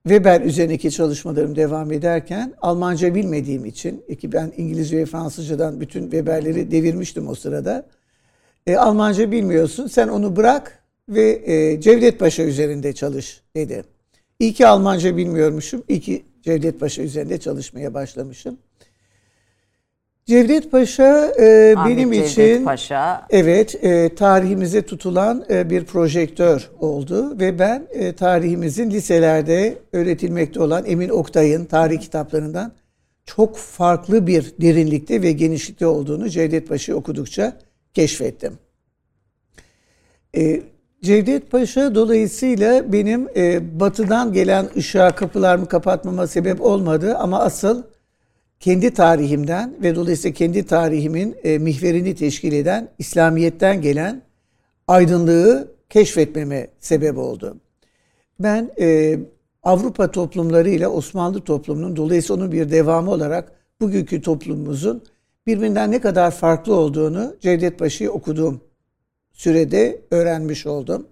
Weber üzerindeki çalışmalarım devam ederken Almanca bilmediğim için ki ben İngilizce ve Fransızcadan bütün Weberleri devirmiştim o sırada. E, Almanca bilmiyorsun sen onu bırak ve e, Cevdet Paşa üzerinde çalış dedi. İyi ki Almanca bilmiyormuşum. İyi ki Cevdet Paşa üzerinde çalışmaya başlamışım. Cevdet Paşa e,
Ahmet
benim
Cevdet
için
Paşa
evet e, tarihimize tutulan e, bir projektör oldu ve ben e, tarihimizin liselerde öğretilmekte olan Emin Oktay'ın tarih kitaplarından çok farklı bir derinlikte ve genişlikte olduğunu Cevdet Paşa'yı okudukça keşfettim. E, Cevdet Paşa dolayısıyla benim e, batıdan gelen ışığa kapılarımı kapatmama sebep olmadı ama asıl kendi tarihimden ve dolayısıyla kendi tarihimin e, mihverini teşkil eden İslamiyet'ten gelen aydınlığı keşfetmeme sebep oldu. Ben e, Avrupa toplumlarıyla Osmanlı toplumunun dolayısıyla onun bir devamı olarak bugünkü toplumumuzun birbirinden ne kadar farklı olduğunu Cevdet Paşa'yı okuduğum sürede öğrenmiş oldum.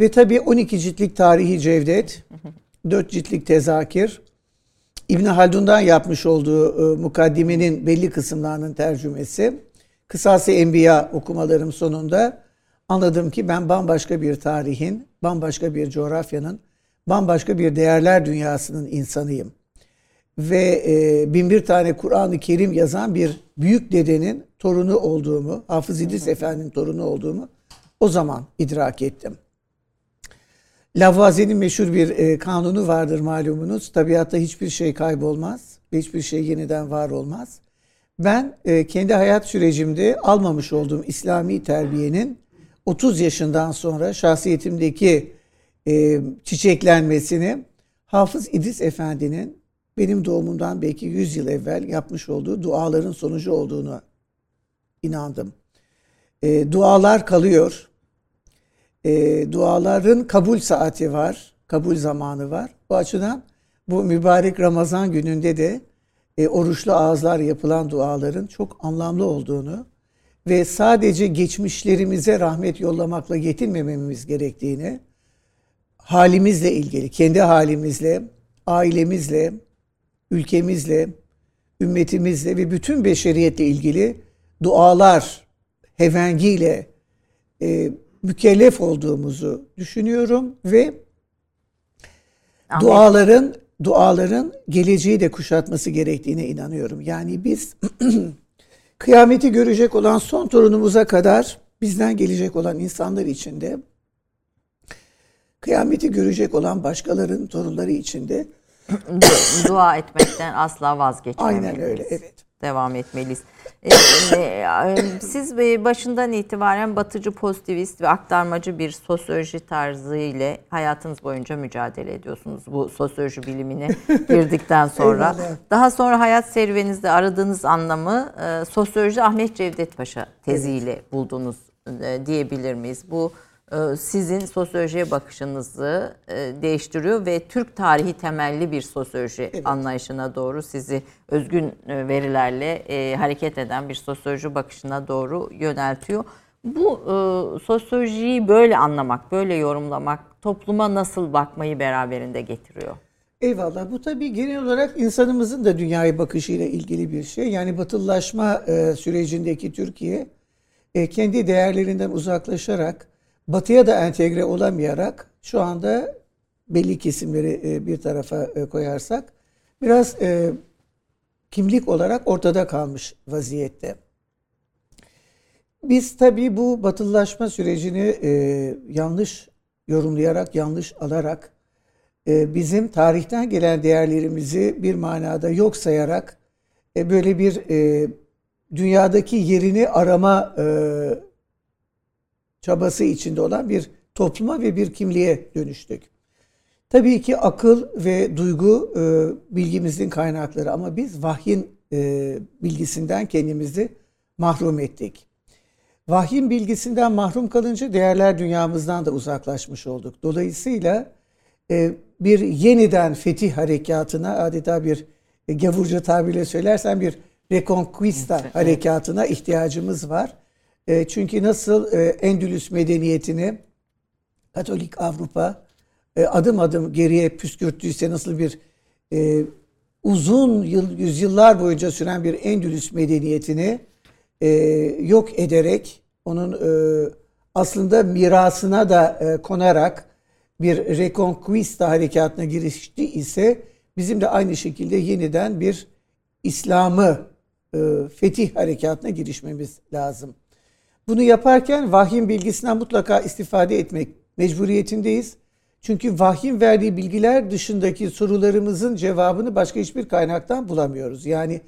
Ve tabii 12 ciltlik tarihi Cevdet, 4 ciltlik tezakir, İbn Haldun'dan yapmış olduğu e, mukaddimenin belli kısımlarının tercümesi, Kısası Enbiya okumalarım sonunda anladım ki ben bambaşka bir tarihin, bambaşka bir coğrafyanın, bambaşka bir değerler dünyasının insanıyım. Ve e, bin bir tane Kur'an-ı Kerim yazan bir büyük dedenin torunu olduğumu, Hafız İdris Efendi'nin torunu olduğumu o zaman idrak ettim. Lavoisier'in meşhur bir e, kanunu vardır malumunuz. Tabiatta hiçbir şey kaybolmaz ve hiçbir şey yeniden var olmaz. Ben e, kendi hayat sürecimde almamış olduğum İslami terbiyenin 30 yaşından sonra şahsiyetimdeki e, çiçeklenmesini Hafız İdris Efendi'nin benim doğumumdan belki 100 yıl evvel yapmış olduğu duaların sonucu olduğunu inandım. E, dualar kalıyor. E, duaların kabul saati var, kabul zamanı var. Bu açıdan bu mübarek Ramazan gününde de e, oruçlu ağızlar yapılan duaların çok anlamlı olduğunu ve sadece geçmişlerimize rahmet yollamakla yetinmememiz gerektiğini, halimizle ilgili, kendi halimizle, ailemizle, ülkemizle, ümmetimizle ve bütün beşeriyetle ilgili dualar hevengiyle e, mükellef olduğumuzu düşünüyorum ve
Ahmet-
duaların duaların geleceği de kuşatması gerektiğine inanıyorum. Yani biz kıyameti görecek olan son torunumuza kadar bizden gelecek olan insanlar için de kıyameti görecek olan başkalarının torunları için de
dua etmekten asla vazgeçmemeliyiz.
aynen öyle evet.
devam etmeliyiz. Ee, e, siz e, başından itibaren batıcı pozitivist ve aktarmacı bir sosyoloji tarzı ile hayatınız boyunca mücadele ediyorsunuz bu sosyoloji bilimine girdikten sonra. Daha sonra hayat serüveninizde aradığınız anlamı e, sosyoloji Ahmet Cevdet Paşa teziyle buldunuz e, diyebilir miyiz? Bu e, sizin sosyolojiye bakışınızı e, değiştiriyor ve Türk tarihi temelli bir sosyoloji anlayışına doğru sizi özgün e, verilerle e, hareket eden bir sosyoloji bakışına doğru yöneltiyor. Bu e, sosyolojiyi böyle anlamak, böyle yorumlamak topluma nasıl bakmayı beraberinde getiriyor?
Eyvallah. Bu tabii genel olarak insanımızın da dünyaya bakışıyla ilgili bir şey. Yani batılılaşma e, sürecindeki Türkiye e, kendi değerlerinden uzaklaşarak, batıya da entegre olamayarak şu anda belli kesimleri e, bir tarafa e, koyarsak biraz e, kimlik olarak ortada kalmış vaziyette. Biz tabii bu batılılaşma sürecini yanlış yorumlayarak, yanlış alarak bizim tarihten gelen değerlerimizi bir manada yok sayarak böyle bir dünyadaki yerini arama çabası içinde olan bir topluma ve bir kimliğe dönüştük. Tabii ki akıl ve duygu e, bilgimizin kaynakları ama biz vahyin e, bilgisinden kendimizi mahrum ettik. Vahyin bilgisinden mahrum kalınca değerler dünyamızdan da uzaklaşmış olduk. Dolayısıyla e, bir yeniden fetih harekatına adeta bir e, gavurca tabirle söylersen bir reconquista harekatına ihtiyacımız var. E, çünkü nasıl e, Endülüs medeniyetini Katolik Avrupa e, adım adım geriye püskürttüyse nasıl bir e, uzun yıl, yüzyıllar boyunca süren bir Endülüs medeniyetini e, yok ederek onun e, aslında mirasına da e, konarak bir Reconquista harekatına girişti ise bizim de aynı şekilde yeniden bir İslam'ı e, fetih harekatına girişmemiz lazım. Bunu yaparken vahyin bilgisinden mutlaka istifade etmek mecburiyetindeyiz. Çünkü vahyin verdiği bilgiler dışındaki sorularımızın cevabını başka hiçbir kaynaktan bulamıyoruz. Yani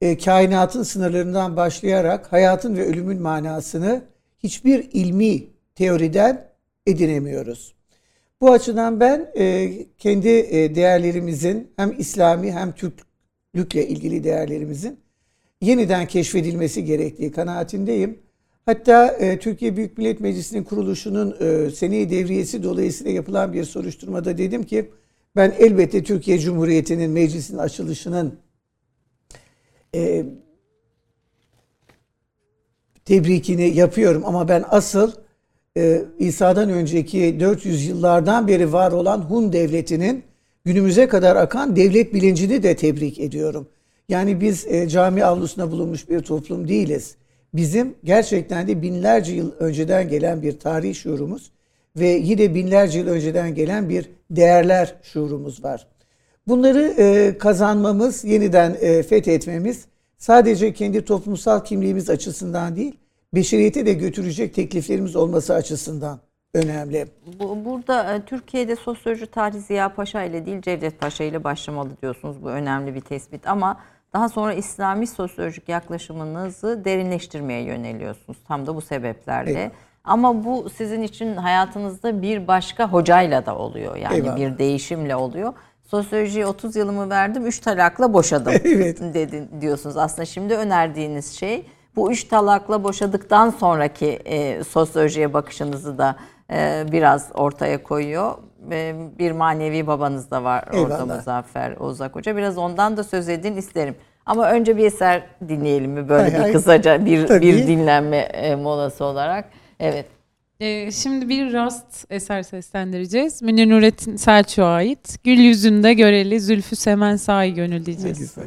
e, kainatın sınırlarından başlayarak hayatın ve ölümün manasını hiçbir ilmi teoriden edinemiyoruz. Bu açıdan ben e, kendi e, değerlerimizin hem İslami hem Türklükle ilgili değerlerimizin yeniden keşfedilmesi gerektiği kanaatindeyim. Hatta e, Türkiye Büyük Millet Meclisi'nin kuruluşunun e, seneyi devriyesi dolayısıyla yapılan bir soruşturmada dedim ki ben elbette Türkiye Cumhuriyeti'nin meclisin açılışının e, tebrikini yapıyorum ama ben asıl e, İsa'dan önceki 400 yıllardan beri var olan Hun devletinin günümüze kadar akan devlet bilincini de tebrik ediyorum. Yani biz e, cami avlusuna bulunmuş bir toplum değiliz. Bizim gerçekten de binlerce yıl önceden gelen bir tarih şuurumuz ve yine binlerce yıl önceden gelen bir değerler şuurumuz var. Bunları e, kazanmamız, yeniden e, fethetmemiz sadece kendi toplumsal kimliğimiz açısından değil, beşeriyete de götürecek tekliflerimiz olması açısından önemli.
Bu, burada e, Türkiye'de sosyoloji tarihi Ziya Paşa ile değil Cevdet Paşa ile başlamalı diyorsunuz. Bu önemli bir tespit ama daha sonra İslami sosyolojik yaklaşımınızı derinleştirmeye yöneliyorsunuz. Tam da bu sebeplerle.
Evet.
Ama bu sizin için hayatınızda bir başka hocayla da oluyor. Yani
Eyvallah.
bir değişimle oluyor. Sosyolojiye 30 yılımı verdim, 3 talakla boşadım
Evet.
dedin diyorsunuz. Aslında şimdi önerdiğiniz şey bu üç talakla boşadıktan sonraki e, sosyolojiye bakışınızı da e, biraz ortaya koyuyor. E, bir manevi babanız da var orada
Eyvallah.
Muzaffer Ozak Hoca. Biraz ondan da söz edin isterim. Ama önce bir eser dinleyelim mi böyle
Hay
bir
hay.
kısaca bir
Tabii.
bir dinlenme e, molası olarak. Evet.
Ee, şimdi bir rast eser seslendireceğiz. Münir Nurettin Selçuk'a ait. Gül yüzünde göreli Zülfü Semen sahi gönül
Ne
diyeceğiz.
güzel.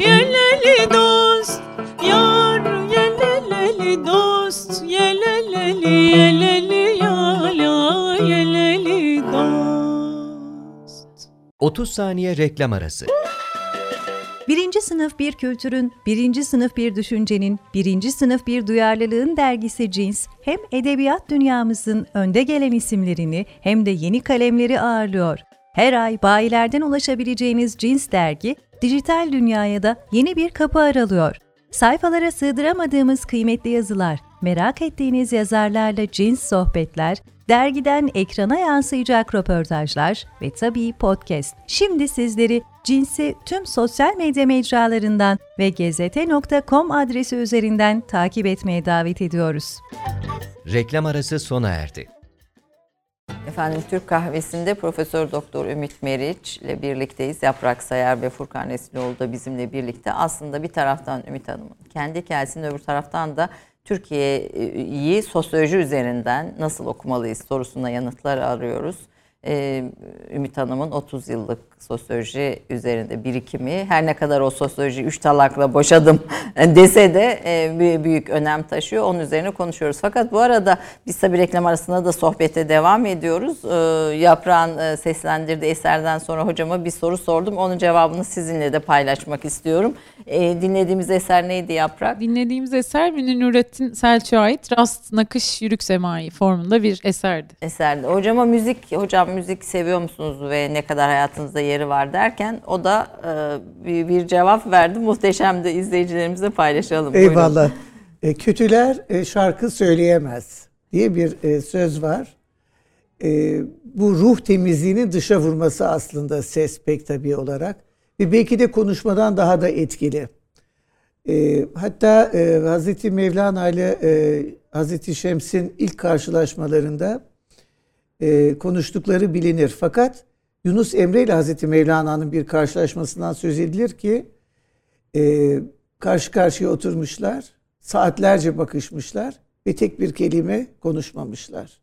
Yeleli dost yar yeleleli dost Yeleleli yeleli yala Yeleli dost
30 saniye reklam arası.
Birinci sınıf bir kültürün, birinci sınıf bir düşüncenin, birinci sınıf bir duyarlılığın dergisi Cins, hem edebiyat dünyamızın önde gelen isimlerini hem de yeni kalemleri ağırlıyor. Her ay bayilerden ulaşabileceğiniz Cins dergi, dijital dünyaya da yeni bir kapı aralıyor. Sayfalara sığdıramadığımız kıymetli yazılar, merak ettiğiniz yazarlarla cins sohbetler, dergiden ekrana yansıyacak röportajlar ve tabii podcast. Şimdi sizleri Cins'i tüm sosyal medya mecralarından ve gezete.com adresi üzerinden takip etmeye davet ediyoruz.
Reklam arası sona erdi.
Efendim Türk Kahvesi'nde Profesör Doktor Ümit Meriç ile birlikteyiz. Yaprak Sayar ve Furkan Eslioğlu da bizimle birlikte. Aslında bir taraftan Ümit Hanım'ın kendi hikayesini öbür taraftan da Türkiye'yi sosyoloji üzerinden nasıl okumalıyız sorusuna yanıtlar arıyoruz. Ee, Ümit Hanım'ın 30 yıllık sosyoloji üzerinde birikimi her ne kadar o sosyoloji 3 talakla boşadım dese de e, büyük önem taşıyor. Onun üzerine konuşuyoruz. Fakat bu arada biz tabii reklam arasında da sohbete devam ediyoruz. Ee, Yaprağın e, seslendirdiği eserden sonra hocama bir soru sordum. Onun cevabını sizinle de paylaşmak istiyorum. Ee, dinlediğimiz eser neydi Yaprak?
Dinlediğimiz eser Münir Nurettin Selçuk'a ait Rast Nakış Yürük Semai formunda bir eserdi.
eserde. Hocama müzik, hocam müzik seviyor musunuz ve ne kadar hayatınızda yeri var derken o da e, bir, bir cevap verdi. Muhteşem de izleyicilerimizle paylaşalım.
Eyvallah. E, kötüler e, şarkı söyleyemez diye bir e, söz var. E, bu ruh temizliğinin dışa vurması aslında ses pek tabii olarak. Ve belki de konuşmadan daha da etkili. E, hatta e, Hazreti Mevlana ile e, Hazreti Şems'in ilk karşılaşmalarında e, konuştukları bilinir. Fakat Yunus Emre ile Hazreti Mevlana'nın bir karşılaşmasından söz edilir ki e, karşı karşıya oturmuşlar, saatlerce bakışmışlar ve tek bir kelime konuşmamışlar.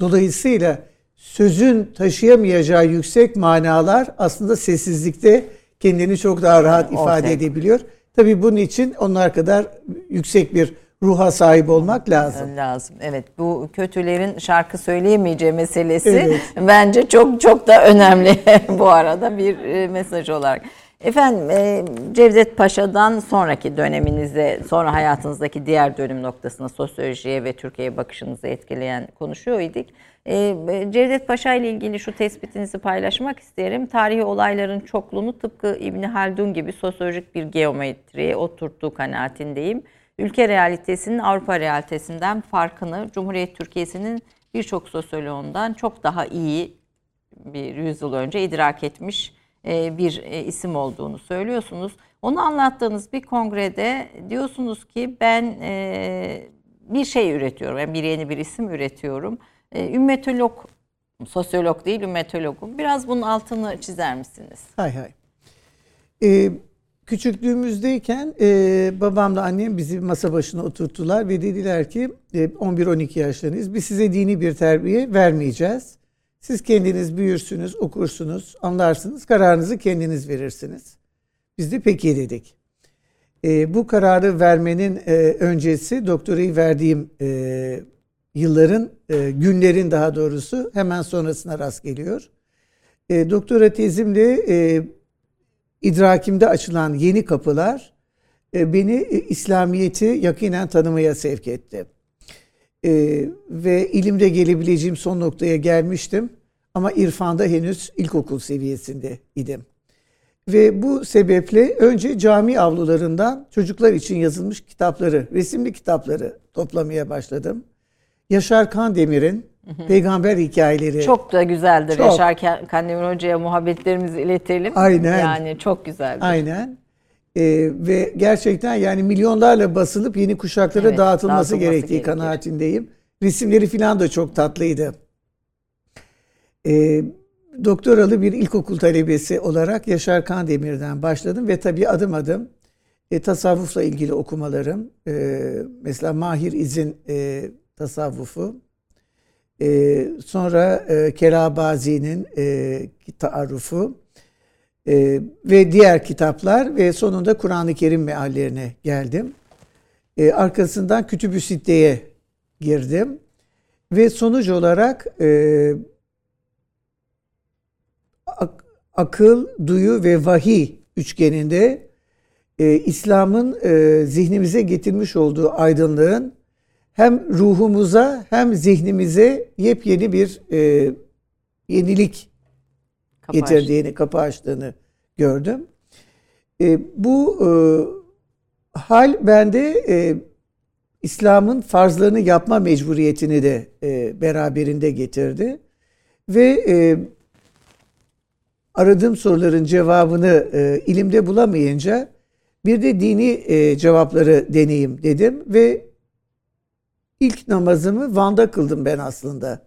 Dolayısıyla sözün taşıyamayacağı yüksek manalar aslında sessizlikte kendini çok daha rahat
Ortaya.
ifade edebiliyor. Tabii bunun için onlar kadar yüksek bir ruha sahip olmak lazım.
Lazım. Evet bu kötülerin şarkı söyleyemeyeceği meselesi
Evet.
bence çok çok da önemli bu arada bir e, mesaj olarak. Efendim e, Cevdet Paşa'dan sonraki döneminize, sonra hayatınızdaki diğer dönüm noktasına sosyolojiye ve Türkiye'ye bakışınızı etkileyen konuşuyor idik. E, Cevdet Paşa ile ilgili şu tespitinizi paylaşmak isterim. Tarihi olayların çokluğunu tıpkı İbni Haldun gibi sosyolojik bir geometriye oturttuğu kanaatindeyim. Ülke realitesinin Avrupa realitesinden farkını Cumhuriyet Türkiye'sinin birçok sosyoloğundan çok daha iyi bir yüzyıl önce idrak etmiş e, bir e, isim olduğunu söylüyorsunuz. Onu anlattığınız bir kongrede diyorsunuz ki ben e, bir şey üretiyorum, yani bir yeni bir isim üretiyorum. Ümmetolog, sosyolog değil ümmetologum. Biraz bunun altını çizer misiniz?
Hay hay. Ee, küçüklüğümüzdeyken e, babamla annem bizi masa başına oturttular ve dediler ki e, 11-12 yaşlarınız biz size dini bir terbiye vermeyeceğiz. Siz kendiniz büyürsünüz, okursunuz, anlarsınız, kararınızı kendiniz verirsiniz. Biz de peki dedik. E, bu kararı vermenin e, öncesi doktorayı verdiğim e, yılların, e, günlerin daha doğrusu hemen sonrasına rast geliyor. E, doktora tezimle e, idrakimde açılan yeni kapılar e, beni e, İslamiyet'i yakinen tanımaya sevk etti. E, ve ilimde gelebileceğim son noktaya gelmiştim. Ama irfanda henüz ilkokul seviyesinde idim. Ve bu sebeple önce cami avlularından çocuklar için yazılmış kitapları, resimli kitapları toplamaya başladım. Yaşar Kandemir'in peygamber hikayeleri.
Çok da güzeldir.
Çok.
Yaşar Ka- Kandemir Hoca'ya muhabbetlerimizi iletelim.
Aynen.
Yani çok güzeldir.
Aynen. Ee, ve gerçekten yani milyonlarla basılıp yeni kuşaklara
Evet,
dağıtılması,
dağıtılması
gerektiği
gerekir.
kanaatindeyim. Resimleri falan da çok tatlıydı. Ee, doktoralı bir ilkokul talebesi olarak Yaşar Kandemir'den başladım ve tabii adım adım e, tasavvufla ilgili okumalarım. e, mesela Mahir İz'in e, tasavvufu. E, sonra e, Kerabazi'nin e, taarrufu e, ve diğer kitaplar ve sonunda Kur'an-ı Kerim meallerine geldim. E, arkasından Kütüb-ü Sitte'ye girdim ve sonuç olarak e, ak- akıl, duyu ve vahiy üçgeninde e, İslam'ın e, zihnimize getirmiş olduğu aydınlığın hem ruhumuza hem zihnimize yepyeni bir e, yenilik
Kapı
getirdiğini, kapı açtığını gördüm. E, bu e, hal bende e, İslam'ın farzlarını yapma mecburiyetini de e, beraberinde getirdi. Ve e, aradığım soruların cevabını e, ilimde bulamayınca bir de dini e, cevapları deneyeyim dedim ve ilk namazımı Van'da kıldım ben aslında.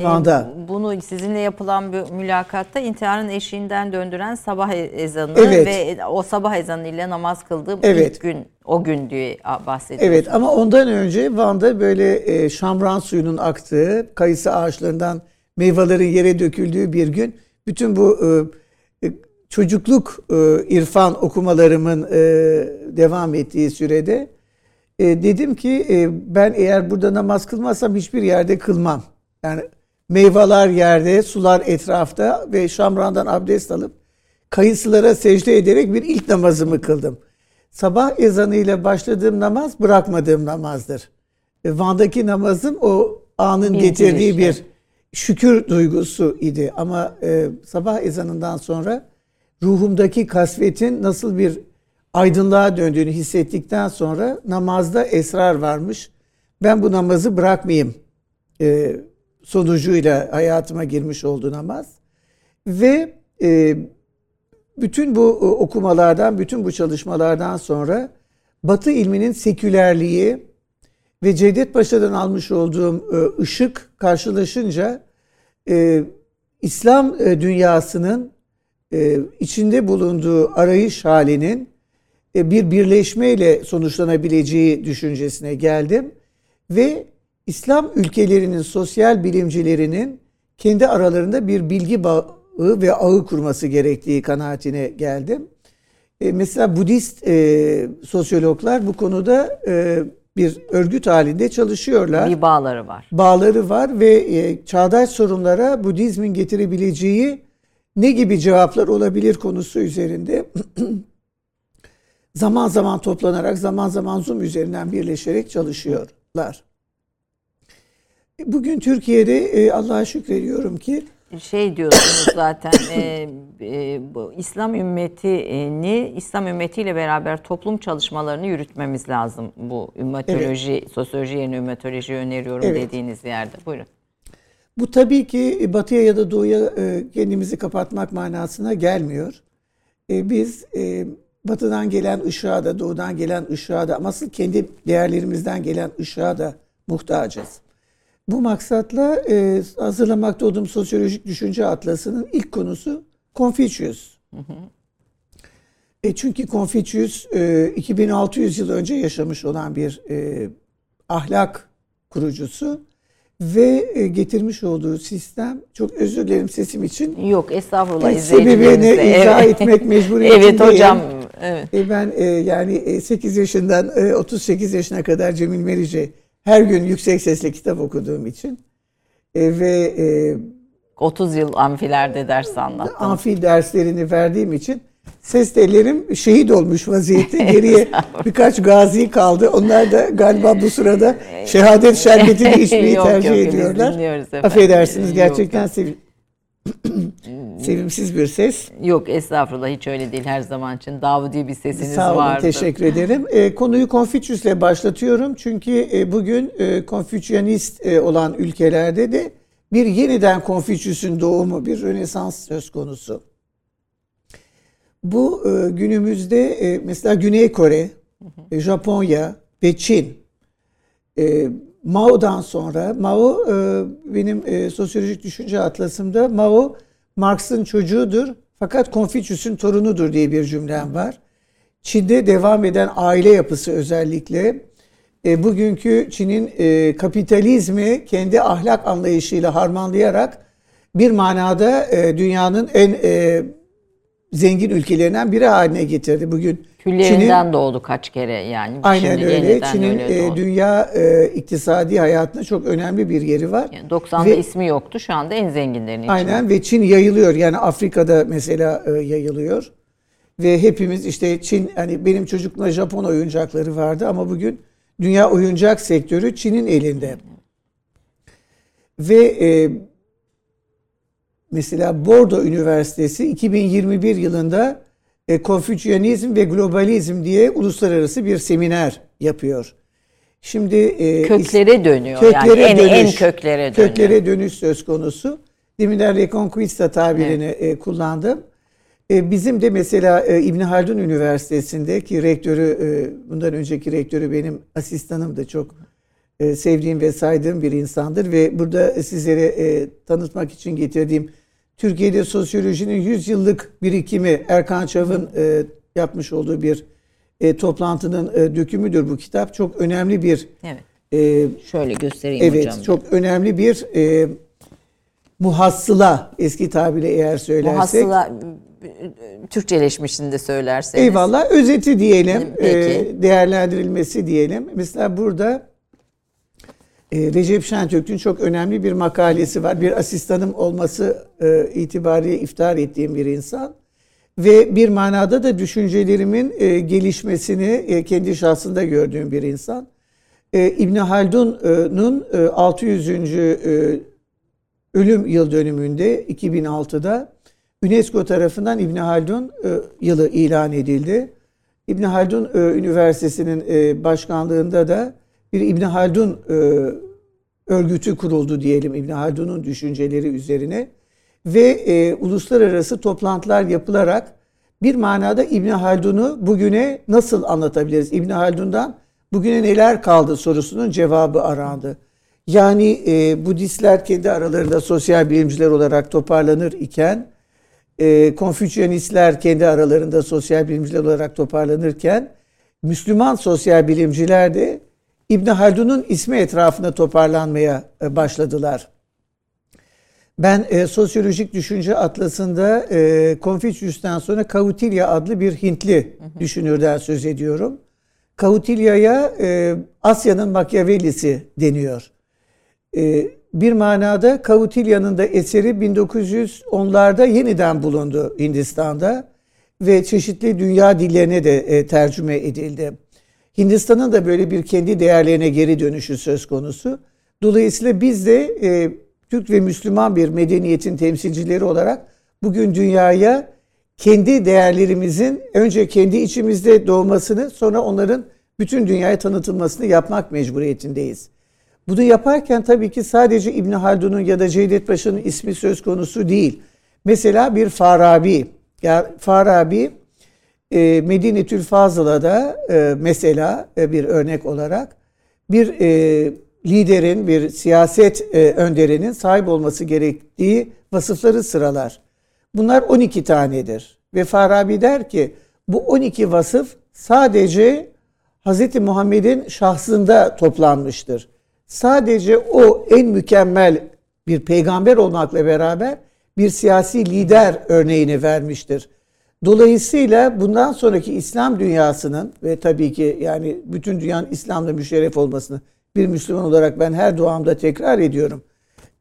Ee,
Van'da.
Bunu sizinle yapılan bir mülakatta intiharın eşiğinden döndüren sabah ezanı
Evet.
ve o sabah ezanı ile namaz kıldığım
Evet.
ilk gün o gün diye bahsediyorsunuz.
Evet ama ondan önce Van'da böyle e, şamran suyunun aktığı, kayısı ağaçlarından meyvelerin yere döküldüğü bir gün bütün bu e, e, çocukluk e, irfan okumalarımın e, devam ettiği sürede e, dedim ki e, ben eğer burada namaz kılmazsam hiçbir yerde kılmam. Yani meyveler yerde, sular etrafta ve şamrandan abdest alıp kayısılara secde ederek bir ilk namazımı kıldım. Sabah ezanıyla başladığım namaz bırakmadığım namazdır. E, Van'daki namazım o anın
Bir
getirdiği
giriş,
bir şükür duygusu idi. Ama e, sabah ezanından sonra ruhumdaki kasvetin nasıl bir aydınlığa döndüğünü hissettikten sonra namazda esrar varmış. Ben bu namazı bırakmayayım e, sonucuyla hayatıma girmiş oldu namaz. Ve e, bütün bu e, okumalardan, bütün bu çalışmalardan sonra Batı ilminin sekülerliği ve Cevdet Paşa'dan almış olduğum e, ışık karşılaşınca e, İslam e, dünyasının e, içinde bulunduğu arayış halinin bir birleşmeyle sonuçlanabileceği düşüncesine geldim ve İslam ülkelerinin sosyal bilimcilerinin kendi aralarında bir bilgi bağı ve ağı kurması gerektiği kanaatine geldim. E, mesela Budist e, sosyologlar bu konuda e, bir örgüt halinde çalışıyorlar.
Bir bağları var.
Bağları var ve e, çağdaş sorunlara Budizmin getirebileceği ne gibi cevaplar olabilir konusu üzerinde zaman zaman toplanarak, zaman zaman Zoom üzerinden birleşerek çalışıyorlar. Bugün Türkiye'de e, Allah'a şükrediyorum ki
Şey diyorsunuz zaten e, e, bu İslam ümmetini İslam ümmetiyle beraber toplum çalışmalarını yürütmemiz lazım. Bu ümmetoloji, sosyoloji yerine ümmetoloji öneriyorum
Evet.
dediğiniz yerde. Buyurun.
Bu tabii ki batıya ya da doğuya e, kendimizi kapatmak manasına gelmiyor. E, Biz e, batıdan gelen ışığa da doğudan gelen ışığa da ama asıl kendi değerlerimizden gelen ışığa da muhtacız. Bu maksatla e, hazırlamakta olduğum sosyolojik düşünce atlasının ilk konusu Confucius. E çünkü Confucius e, 2600 yıl önce yaşamış olan bir e, ahlak kurucusu ve e, getirmiş olduğu sistem çok özür dilerim sesim için
Yok estağfurullah
e, sebebini izah
Evet.
etmek mecburiyetindeyim.
Evet hocam. Evet.
E, ben e, yani e, 8 yaşından e, 38 yaşına kadar Cemil Meriç'e her gün yüksek sesle kitap okuduğum için e, ve e,
30 yıl amfilerde ders anlattınız.
amfi derslerini verdiğim için ses tellerim şehit olmuş vaziyette. Geriye birkaç gazi kaldı. Onlar da galiba bu sırada şehadet şerbetini içmeyi
Yok,
tercih
yok,
ediyorlar. Affedersiniz gerçekten
yok.
sev- sevimsiz bir ses.
Yok estağfurullah hiç öyle değil her zaman için. Davudi bir sesiniz
Sağ olun,
vardı.
teşekkür ederim. E, konuyu Konfüçyüs'le başlatıyorum. Çünkü e, bugün e, Konfüçyanist e, olan ülkelerde de bir yeniden Konfüçyüs'ün doğumu, bir Rönesans söz konusu. Bu e, günümüzde e, mesela Güney Kore, e, Japonya ve Çin e, Mao'dan sonra Mao e, benim e, sosyolojik düşünce atlasımda Mao Marx'ın çocuğudur fakat Konfüçyüs'ün torunudur diye bir cümlem var. Çin'de devam eden aile yapısı özellikle e, bugünkü Çin'in e, kapitalizmi kendi ahlak anlayışıyla harmanlayarak bir manada e, dünyanın en e, zengin ülkelerinden biri haline getirdi. Bugün
Küllerinden doğdu kaç kere yani.
Aynen
Şimdi
öyle. Çin'in
öyle
e,
doğdu.
dünya e, iktisadi hayatında çok önemli bir yeri var.
Yani 90'da
Ve-
ismi yoktu şu anda en zenginlerin içinde.
Aynen ve Çin yayılıyor. Yani Afrika'da mesela e, yayılıyor. Ve hepimiz işte Çin hani benim çocukluğumda Japon oyuncakları vardı ama bugün dünya oyuncak sektörü Çin'in elinde. Ve e, mesela Bordo Üniversitesi 2021 yılında e, Konfüçyanizm ve Globalizm diye uluslararası bir seminer yapıyor. Şimdi e,
Köklere dönüyor
köklere
yani en, en
dönüş,
köklere dönüyor.
köklere dönüş söz konusu. Deminden Reconquista tabirini e, kullandım. E, bizim de mesela e, İbn Haldun Üniversitesi'nde ki rektörü e, bundan önceki rektörü benim asistanım da çok e, sevdiğim ve saydığım bir insandır ve burada sizlere e, tanıtmak için getirdiğim Türkiye'de sosyolojinin 100 yıllık birikimi Erkan Çav'ın e, yapmış olduğu bir e, toplantının e, dökümüdür bu kitap. Çok önemli bir
Evet.
e,
Şöyle göstereyim
Evet,
hocam.
çok önemli bir e, muhassıla eski tabirle eğer söylersek.
Muhassıla Türkçeleşmişini de söylerseniz.
Eyvallah, özeti diyelim,
Peki.
e, değerlendirilmesi diyelim. Mesela burada e, Recep Şentürk'ün çok önemli bir makalesi var. Bir asistanım olması e, itibariyle iftihar ettiğim bir insan. Ve bir manada da düşüncelerimin e, gelişmesini e, kendi şahsında gördüğüm bir insan. E, İbni Haldun'un e, 600. e, ölüm yıl dönümünde 2006'da UNESCO tarafından İbni Haldun e, yılı ilan edildi. İbni Haldun e, Üniversitesi'nin e, başkanlığında da bir İbni Haldun e, örgütü kuruldu diyelim İbni Haldun'un düşünceleri üzerine ve e, uluslararası toplantılar yapılarak bir manada İbni Haldun'u bugüne nasıl anlatabiliriz? İbni Haldun'dan bugüne neler kaldı sorusunun cevabı arandı. Yani e, Budistler kendi aralarında sosyal bilimciler olarak toparlanır iken e, Konfüçyanistler kendi aralarında sosyal bilimciler olarak toparlanırken Müslüman sosyal bilimciler de İbn Haldun'un ismi etrafında toparlanmaya e, başladılar. Ben e, Sosyolojik Düşünce Atlası'nda e, Confucius'tan sonra Kautilya adlı bir Hintli düşünürden söz ediyorum. Kautilya'ya e, Asya'nın Machiavelli'si deniyor. E, bir manada Kautilya'nın da eseri 1910'larda yeniden bulundu Hindistan'da ve çeşitli dünya dillerine de e, tercüme edildi. Hindistan'ın da böyle bir kendi değerlerine geri dönüşü söz konusu. Dolayısıyla biz de e, Türk ve Müslüman bir medeniyetin temsilcileri olarak bugün dünyaya kendi değerlerimizin önce kendi içimizde doğmasını sonra onların bütün dünyaya tanıtılmasını yapmak mecburiyetindeyiz. Bunu yaparken tabii ki sadece İbn Haldun'un ya da Cevdet Paşa'nın ismi söz konusu değil. Mesela bir Farabi, ya Farabi e, Medine-Tül Fazıla'da e, mesela e, bir örnek olarak bir e, liderin, bir siyaset e, önderinin sahip olması gerektiği vasıfları sıralar. Bunlar 12 tanedir. Ve Farabi der ki bu 12 vasıf sadece Hz. Muhammed'in şahsında toplanmıştır. Sadece o en mükemmel bir peygamber olmakla beraber bir siyasi lider örneğini vermiştir. Dolayısıyla bundan sonraki İslam dünyasının ve tabii ki yani bütün dünyanın İslam'la müşerref olmasını bir Müslüman olarak ben her duamda tekrar ediyorum.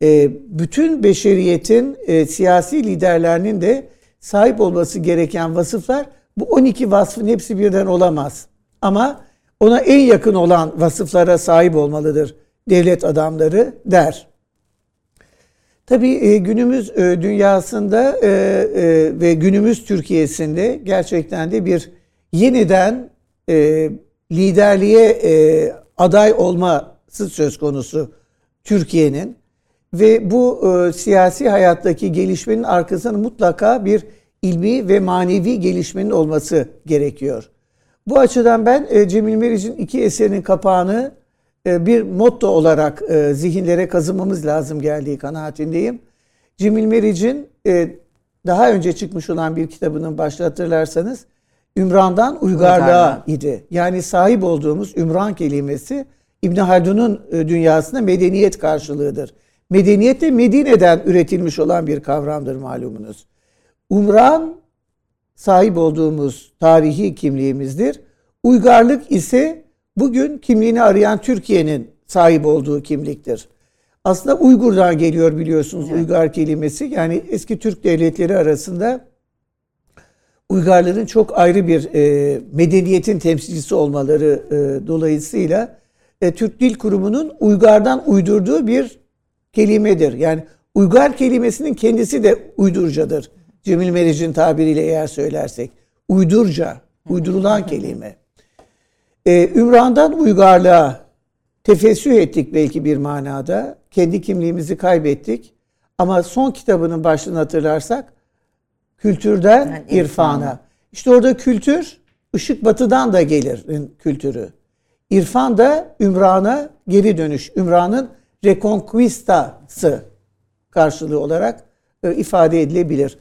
E, bütün beşeriyetin e, siyasi liderlerinin de sahip olması gereken vasıflar bu 12 vasfın hepsi birden olamaz. Ama ona en yakın olan vasıflara sahip olmalıdır devlet adamları der. Tabii e, günümüz e, dünyasında e, ve günümüz Türkiye'sinde gerçekten de bir yeniden liderliğe aday olması söz konusu Türkiye'nin ve bu siyasi hayattaki gelişmenin arkasında mutlaka bir ilmi ve manevi gelişmenin olması gerekiyor. Bu açıdan ben Cemil Meriç'in iki eserinin kapağını bir motto olarak e, zihinlere kazımamız lazım geldiği kanaatindeyim. Cemil Meriç'in e, daha önce çıkmış olan bir kitabının başta hatırlarsanız Ümran'dan uygarlığa idi. Yani sahip olduğumuz Ümran kelimesi İbn Haldun'un dünyasında medeniyet karşılığıdır. Medeniyet de Medine'den üretilmiş olan bir kavramdır malumunuz. Umran sahip olduğumuz tarihi kimliğimizdir. Uygarlık ise bugün kimliğini arayan Türkiye'nin sahip olduğu kimliktir. Aslında Uygur'dan geliyor biliyorsunuz evet. Uygar kelimesi. Yani eski Türk devletleri arasında Uygarların çok ayrı bir e, medeniyetin temsilcisi olmaları e, dolayısıyla e, Türk Dil Kurumu'nun Uygar'dan uydurduğu bir kelimedir. Yani Uygar kelimesinin kendisi de uydurcadır. Cemil Meriç'in tabiriyle eğer söylersek. Uydurca, uydurulan kelime e, Ümran'dan uygarlığa tefessüh ettik belki bir manada. Kendi kimliğimizi kaybettik. Ama son kitabının başlığını hatırlarsak kültürden yani irfana. irfana. İşte orada kültür ışık batıdan da gelir kültürü. İrfan da Ümran'a geri dönüş. Ümran'ın reconquistası karşılığı olarak e, ifade edilebilir.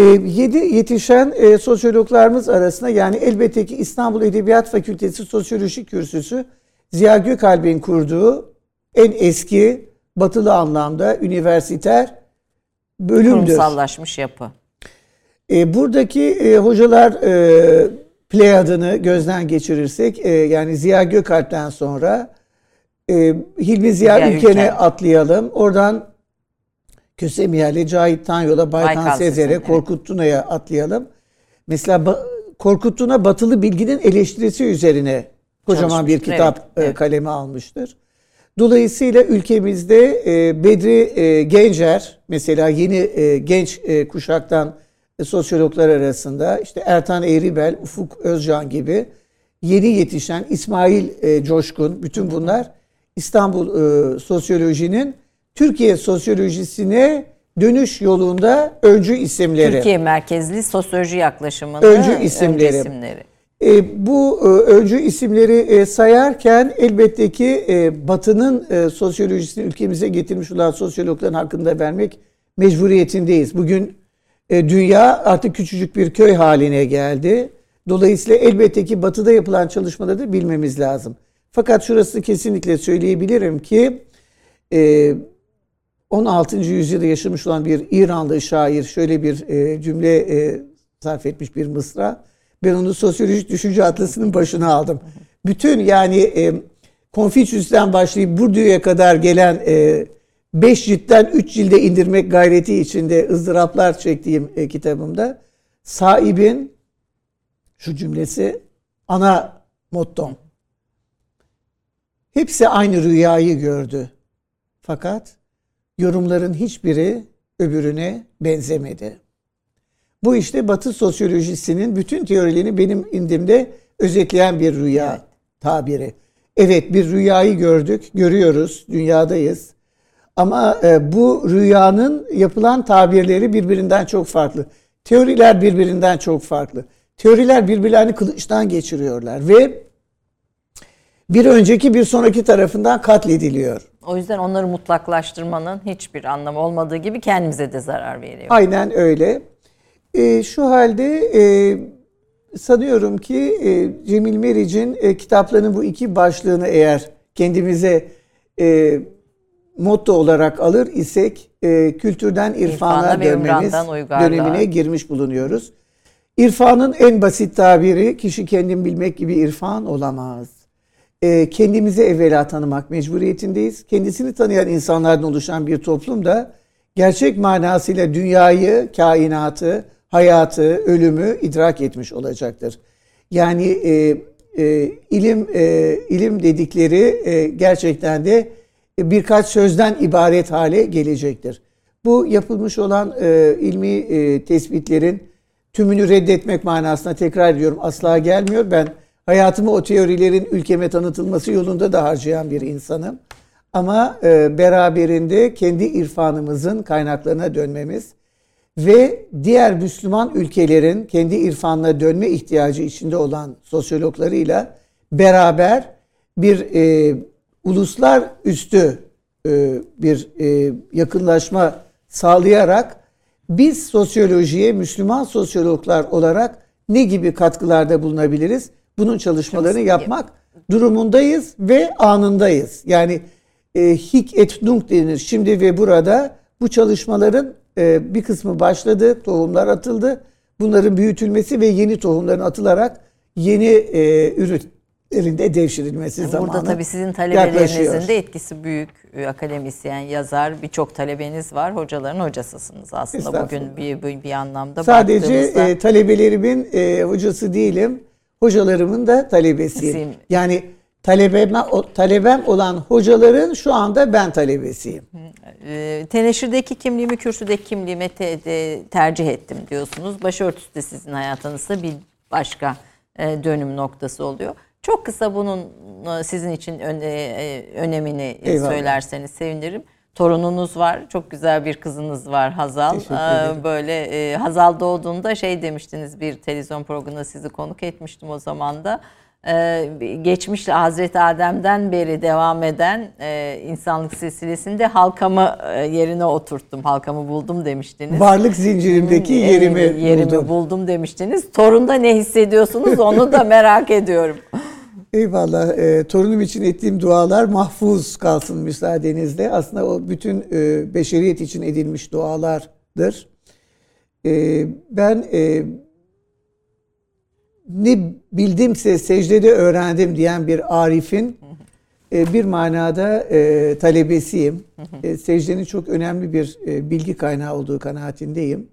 E, yedi yetişen e, sosyologlarımız arasında yani elbette ki İstanbul Edebiyat Fakültesi Sosyoloji Kürsüsü Ziya Gökalp'in kurduğu en eski batılı anlamda üniversiter bölümdür.
Kurumsallaşmış yapı.
E, buradaki e, hocalar e, pleyadını gözden geçirirsek e, yani Ziya Gökalp'ten sonra e, Hilmi Ziya, Ziya Ülken'e atlayalım. Oradan Kösemiyer'le Cahit Tanyol'a, Baykan Baykal Sezer'e, evet. Korkut Tuna'ya atlayalım. Mesela ba- Korkut Tuna batılı bilginin eleştirisi üzerine kocaman bir kitap evet, evet. kaleme almıştır. Dolayısıyla ülkemizde e, Bedri e, Gencer mesela yeni e, genç e, kuşaktan e, sosyologlar arasında işte Ertan Eğribel, Ufuk Özcan gibi yeni yetişen İsmail e, Coşkun bütün bunlar İstanbul e, sosyolojinin Türkiye sosyolojisine dönüş yolunda öncü isimleri.
Türkiye merkezli sosyoloji yaklaşımının
öncü isimleri. Öncü isimleri. E, bu e, öncü isimleri e, sayarken elbette ki e, Batı'nın e, sosyolojisini ülkemize getirmiş olan sosyologların hakkında vermek mecburiyetindeyiz. Bugün e, dünya artık küçücük bir köy haline geldi. Dolayısıyla elbette ki Batı'da yapılan çalışmaları da bilmemiz lazım. Fakat şurası kesinlikle söyleyebilirim ki e, 16. yüzyılda yaşamış olan bir İranlı şair şöyle bir e, cümle e, sarf etmiş bir mısra. Ben onu sosyolojik düşünce atlasının başına aldım. Bütün yani e, Konfüçyüs'ten başlayıp Bourdieu'ya kadar gelen 5 e, ciltten 3 cilde indirmek gayreti içinde ızdıraplar çektiğim e, kitabımda sahibin şu cümlesi ana mottom. Hepsi aynı rüyayı gördü. Fakat yorumların hiçbiri öbürüne benzemedi. Bu işte Batı sosyolojisinin bütün teorilerini benim indimde özetleyen bir rüya evet. tabiri. Evet bir rüyayı gördük, görüyoruz, dünyadayız. Ama e, bu rüyanın yapılan tabirleri birbirinden çok farklı. Teoriler birbirinden çok farklı. Teoriler birbirlerini kılıçtan geçiriyorlar ve bir önceki bir sonraki tarafından katlediliyor.
O yüzden onları mutlaklaştırmanın hiçbir anlamı olmadığı gibi kendimize de zarar veriyor.
Aynen öyle. E, şu halde e, sanıyorum ki e, Cemil Meriç'in e, kitaplarının bu iki başlığını eğer kendimize e, motto olarak alır isek e, kültürden irfana, irfana dönmemiz dönemine girmiş bulunuyoruz. İrfanın en basit tabiri kişi kendini bilmek gibi irfan olamaz. E, kendimizi evvela tanımak mecburiyetindeyiz. Kendisini tanıyan insanlardan oluşan bir toplum da gerçek manasıyla dünyayı, kainatı, hayatı, ölümü idrak etmiş olacaktır. Yani e, e, ilim e, ilim dedikleri e, gerçekten de birkaç sözden ibaret hale gelecektir. Bu yapılmış olan e, ilmi e, tespitlerin tümünü reddetmek manasına tekrar ediyorum asla gelmiyor. Ben hayatımı o teorilerin ülkeme tanıtılması yolunda da harcayan bir insanım. Ama e, beraberinde kendi irfanımızın kaynaklarına dönmemiz ve diğer Müslüman ülkelerin kendi irfanına dönme ihtiyacı içinde olan sosyologlarıyla beraber bir e, uluslar üstü e, bir e, yakınlaşma sağlayarak biz sosyolojiye Müslüman sosyologlar olarak ne gibi katkılarda bulunabiliriz? Bunun çalışmalarını yapmak durumundayız ve anındayız. Yani e, hik et nunc denir şimdi ve burada bu çalışmaların e, bir kısmı başladı, tohumlar atıldı. Bunların büyütülmesi ve yeni tohumların atılarak yeni e, ürünlerin de devşirilmesi yani zamanı
Burada tabii sizin talebelerinizin de etkisi büyük. E, akademisyen, yazar birçok talebeniz var. Hocaların hocasısınız aslında bugün bir, bir, bir anlamda
Sadece e, talebelerimin e, hocası değilim. Hocalarımın da talebesiyim. Yani talebem, talebem olan hocaların şu anda ben talebesiyim.
E, teneşirdeki kimliğimi kürsüdeki kimliğime te, de, tercih ettim diyorsunuz. Başörtüsü de sizin hayatınızda bir başka e, dönüm noktası oluyor. Çok kısa bunun e, sizin için öne, önemini Eyvallah. söylerseniz sevinirim. Torununuz var. Çok güzel bir kızınız var Hazal. Ee, böyle e, Hazal doğduğunda şey demiştiniz bir televizyon programında sizi konuk etmiştim o zaman da e, geçmişle Hazreti Adem'den beri devam eden e, insanlık silsilesinde halkamı e, yerine oturttum. Halkamı buldum demiştiniz.
Varlık zincirimdeki yerimi,
yerimi buldum. buldum demiştiniz. Torunda ne hissediyorsunuz onu da merak ediyorum.
Eyvallah. E, torunum için ettiğim dualar mahfuz kalsın müsaadenizle. Aslında o bütün e, beşeriyet için edilmiş dualardır. E, ben e, ne bildimse secdede öğrendim diyen bir arifin e, bir manada e, talebesiyim. E, secdenin çok önemli bir e, bilgi kaynağı olduğu kanaatindeyim.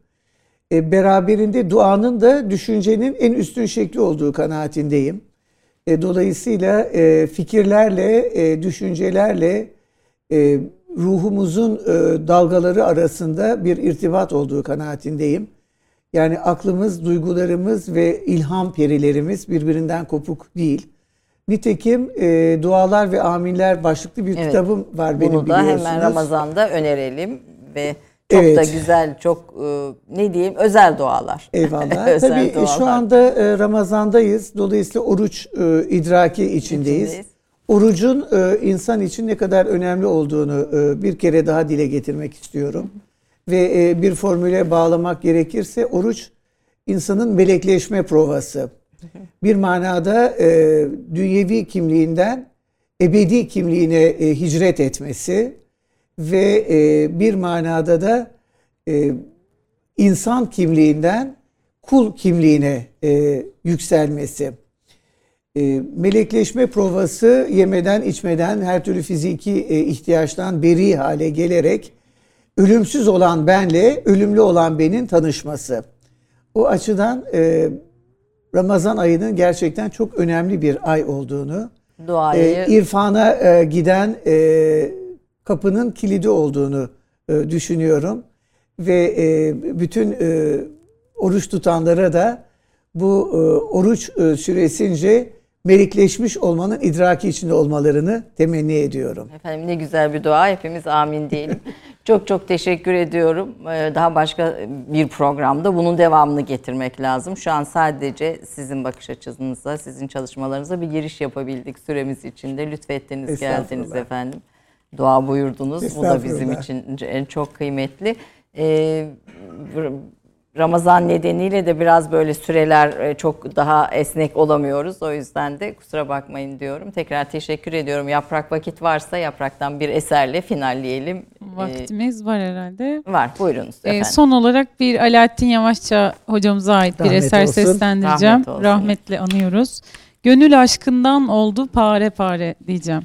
E, beraberinde duanın da düşüncenin en üstün şekli olduğu kanaatindeyim. E, dolayısıyla e, fikirlerle, e, düşüncelerle e, ruhumuzun e, dalgaları arasında bir irtibat olduğu kanaatindeyim. Yani aklımız, duygularımız ve ilham perilerimiz birbirinden kopuk değil. Nitekim e, Dualar ve Aminler başlıklı bir evet. kitabım var benim
Bunu da hemen Ramazan'da önerelim ve çok evet. da güzel, çok e, ne diyeyim özel dualar.
Eyvallah. özel Tabii dualar. şu anda e, Ramazan'dayız. Dolayısıyla oruç e, idraki içindeyiz. içindeyiz. Orucun insan için ne kadar önemli olduğunu bir kere daha dile getirmek istiyorum. Ve bir formüle bağlamak gerekirse oruç insanın melekleşme provası. Bir manada dünyevi kimliğinden ebedi kimliğine hicret etmesi, ve e, bir manada da e, insan kimliğinden kul kimliğine e, yükselmesi. E, melekleşme provası yemeden içmeden her türlü fiziki e, ihtiyaçtan beri hale gelerek ölümsüz olan benle ölümlü olan benin tanışması. O açıdan e, Ramazan ayının gerçekten çok önemli bir ay olduğunu,
Duayı
e, irfana e, giden e, kapının kilidi olduğunu e, düşünüyorum. Ve e, bütün e, oruç tutanlara da bu e, oruç e, süresince melikleşmiş olmanın idraki içinde olmalarını temenni ediyorum.
Efendim ne güzel bir dua. Hepimiz amin diyelim. çok çok teşekkür ediyorum. Daha başka bir programda bunun devamını getirmek lazım. Şu an sadece sizin bakış açınıza, sizin çalışmalarınıza bir giriş yapabildik süremiz içinde. Lütfettiniz, geldiniz efendim. Dua buyurdunuz. Bu da bizim için en çok kıymetli. Ee, Ramazan nedeniyle de biraz böyle süreler e, çok daha esnek olamıyoruz. O yüzden de kusura bakmayın diyorum. Tekrar teşekkür ediyorum. Yaprak vakit varsa yapraktan bir eserle finalleyelim. Ee,
Vaktimiz var herhalde.
var. Buyurunuz
Ee,
efendim.
son olarak bir Alaaddin Yavaşça hocamıza ait bir
Rahmet
eser
olsun.
seslendireceğim.
Rahmet olsun.
Rahmetle anıyoruz. Gönül aşkından oldu pare pare diyeceğim.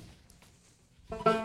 Gönül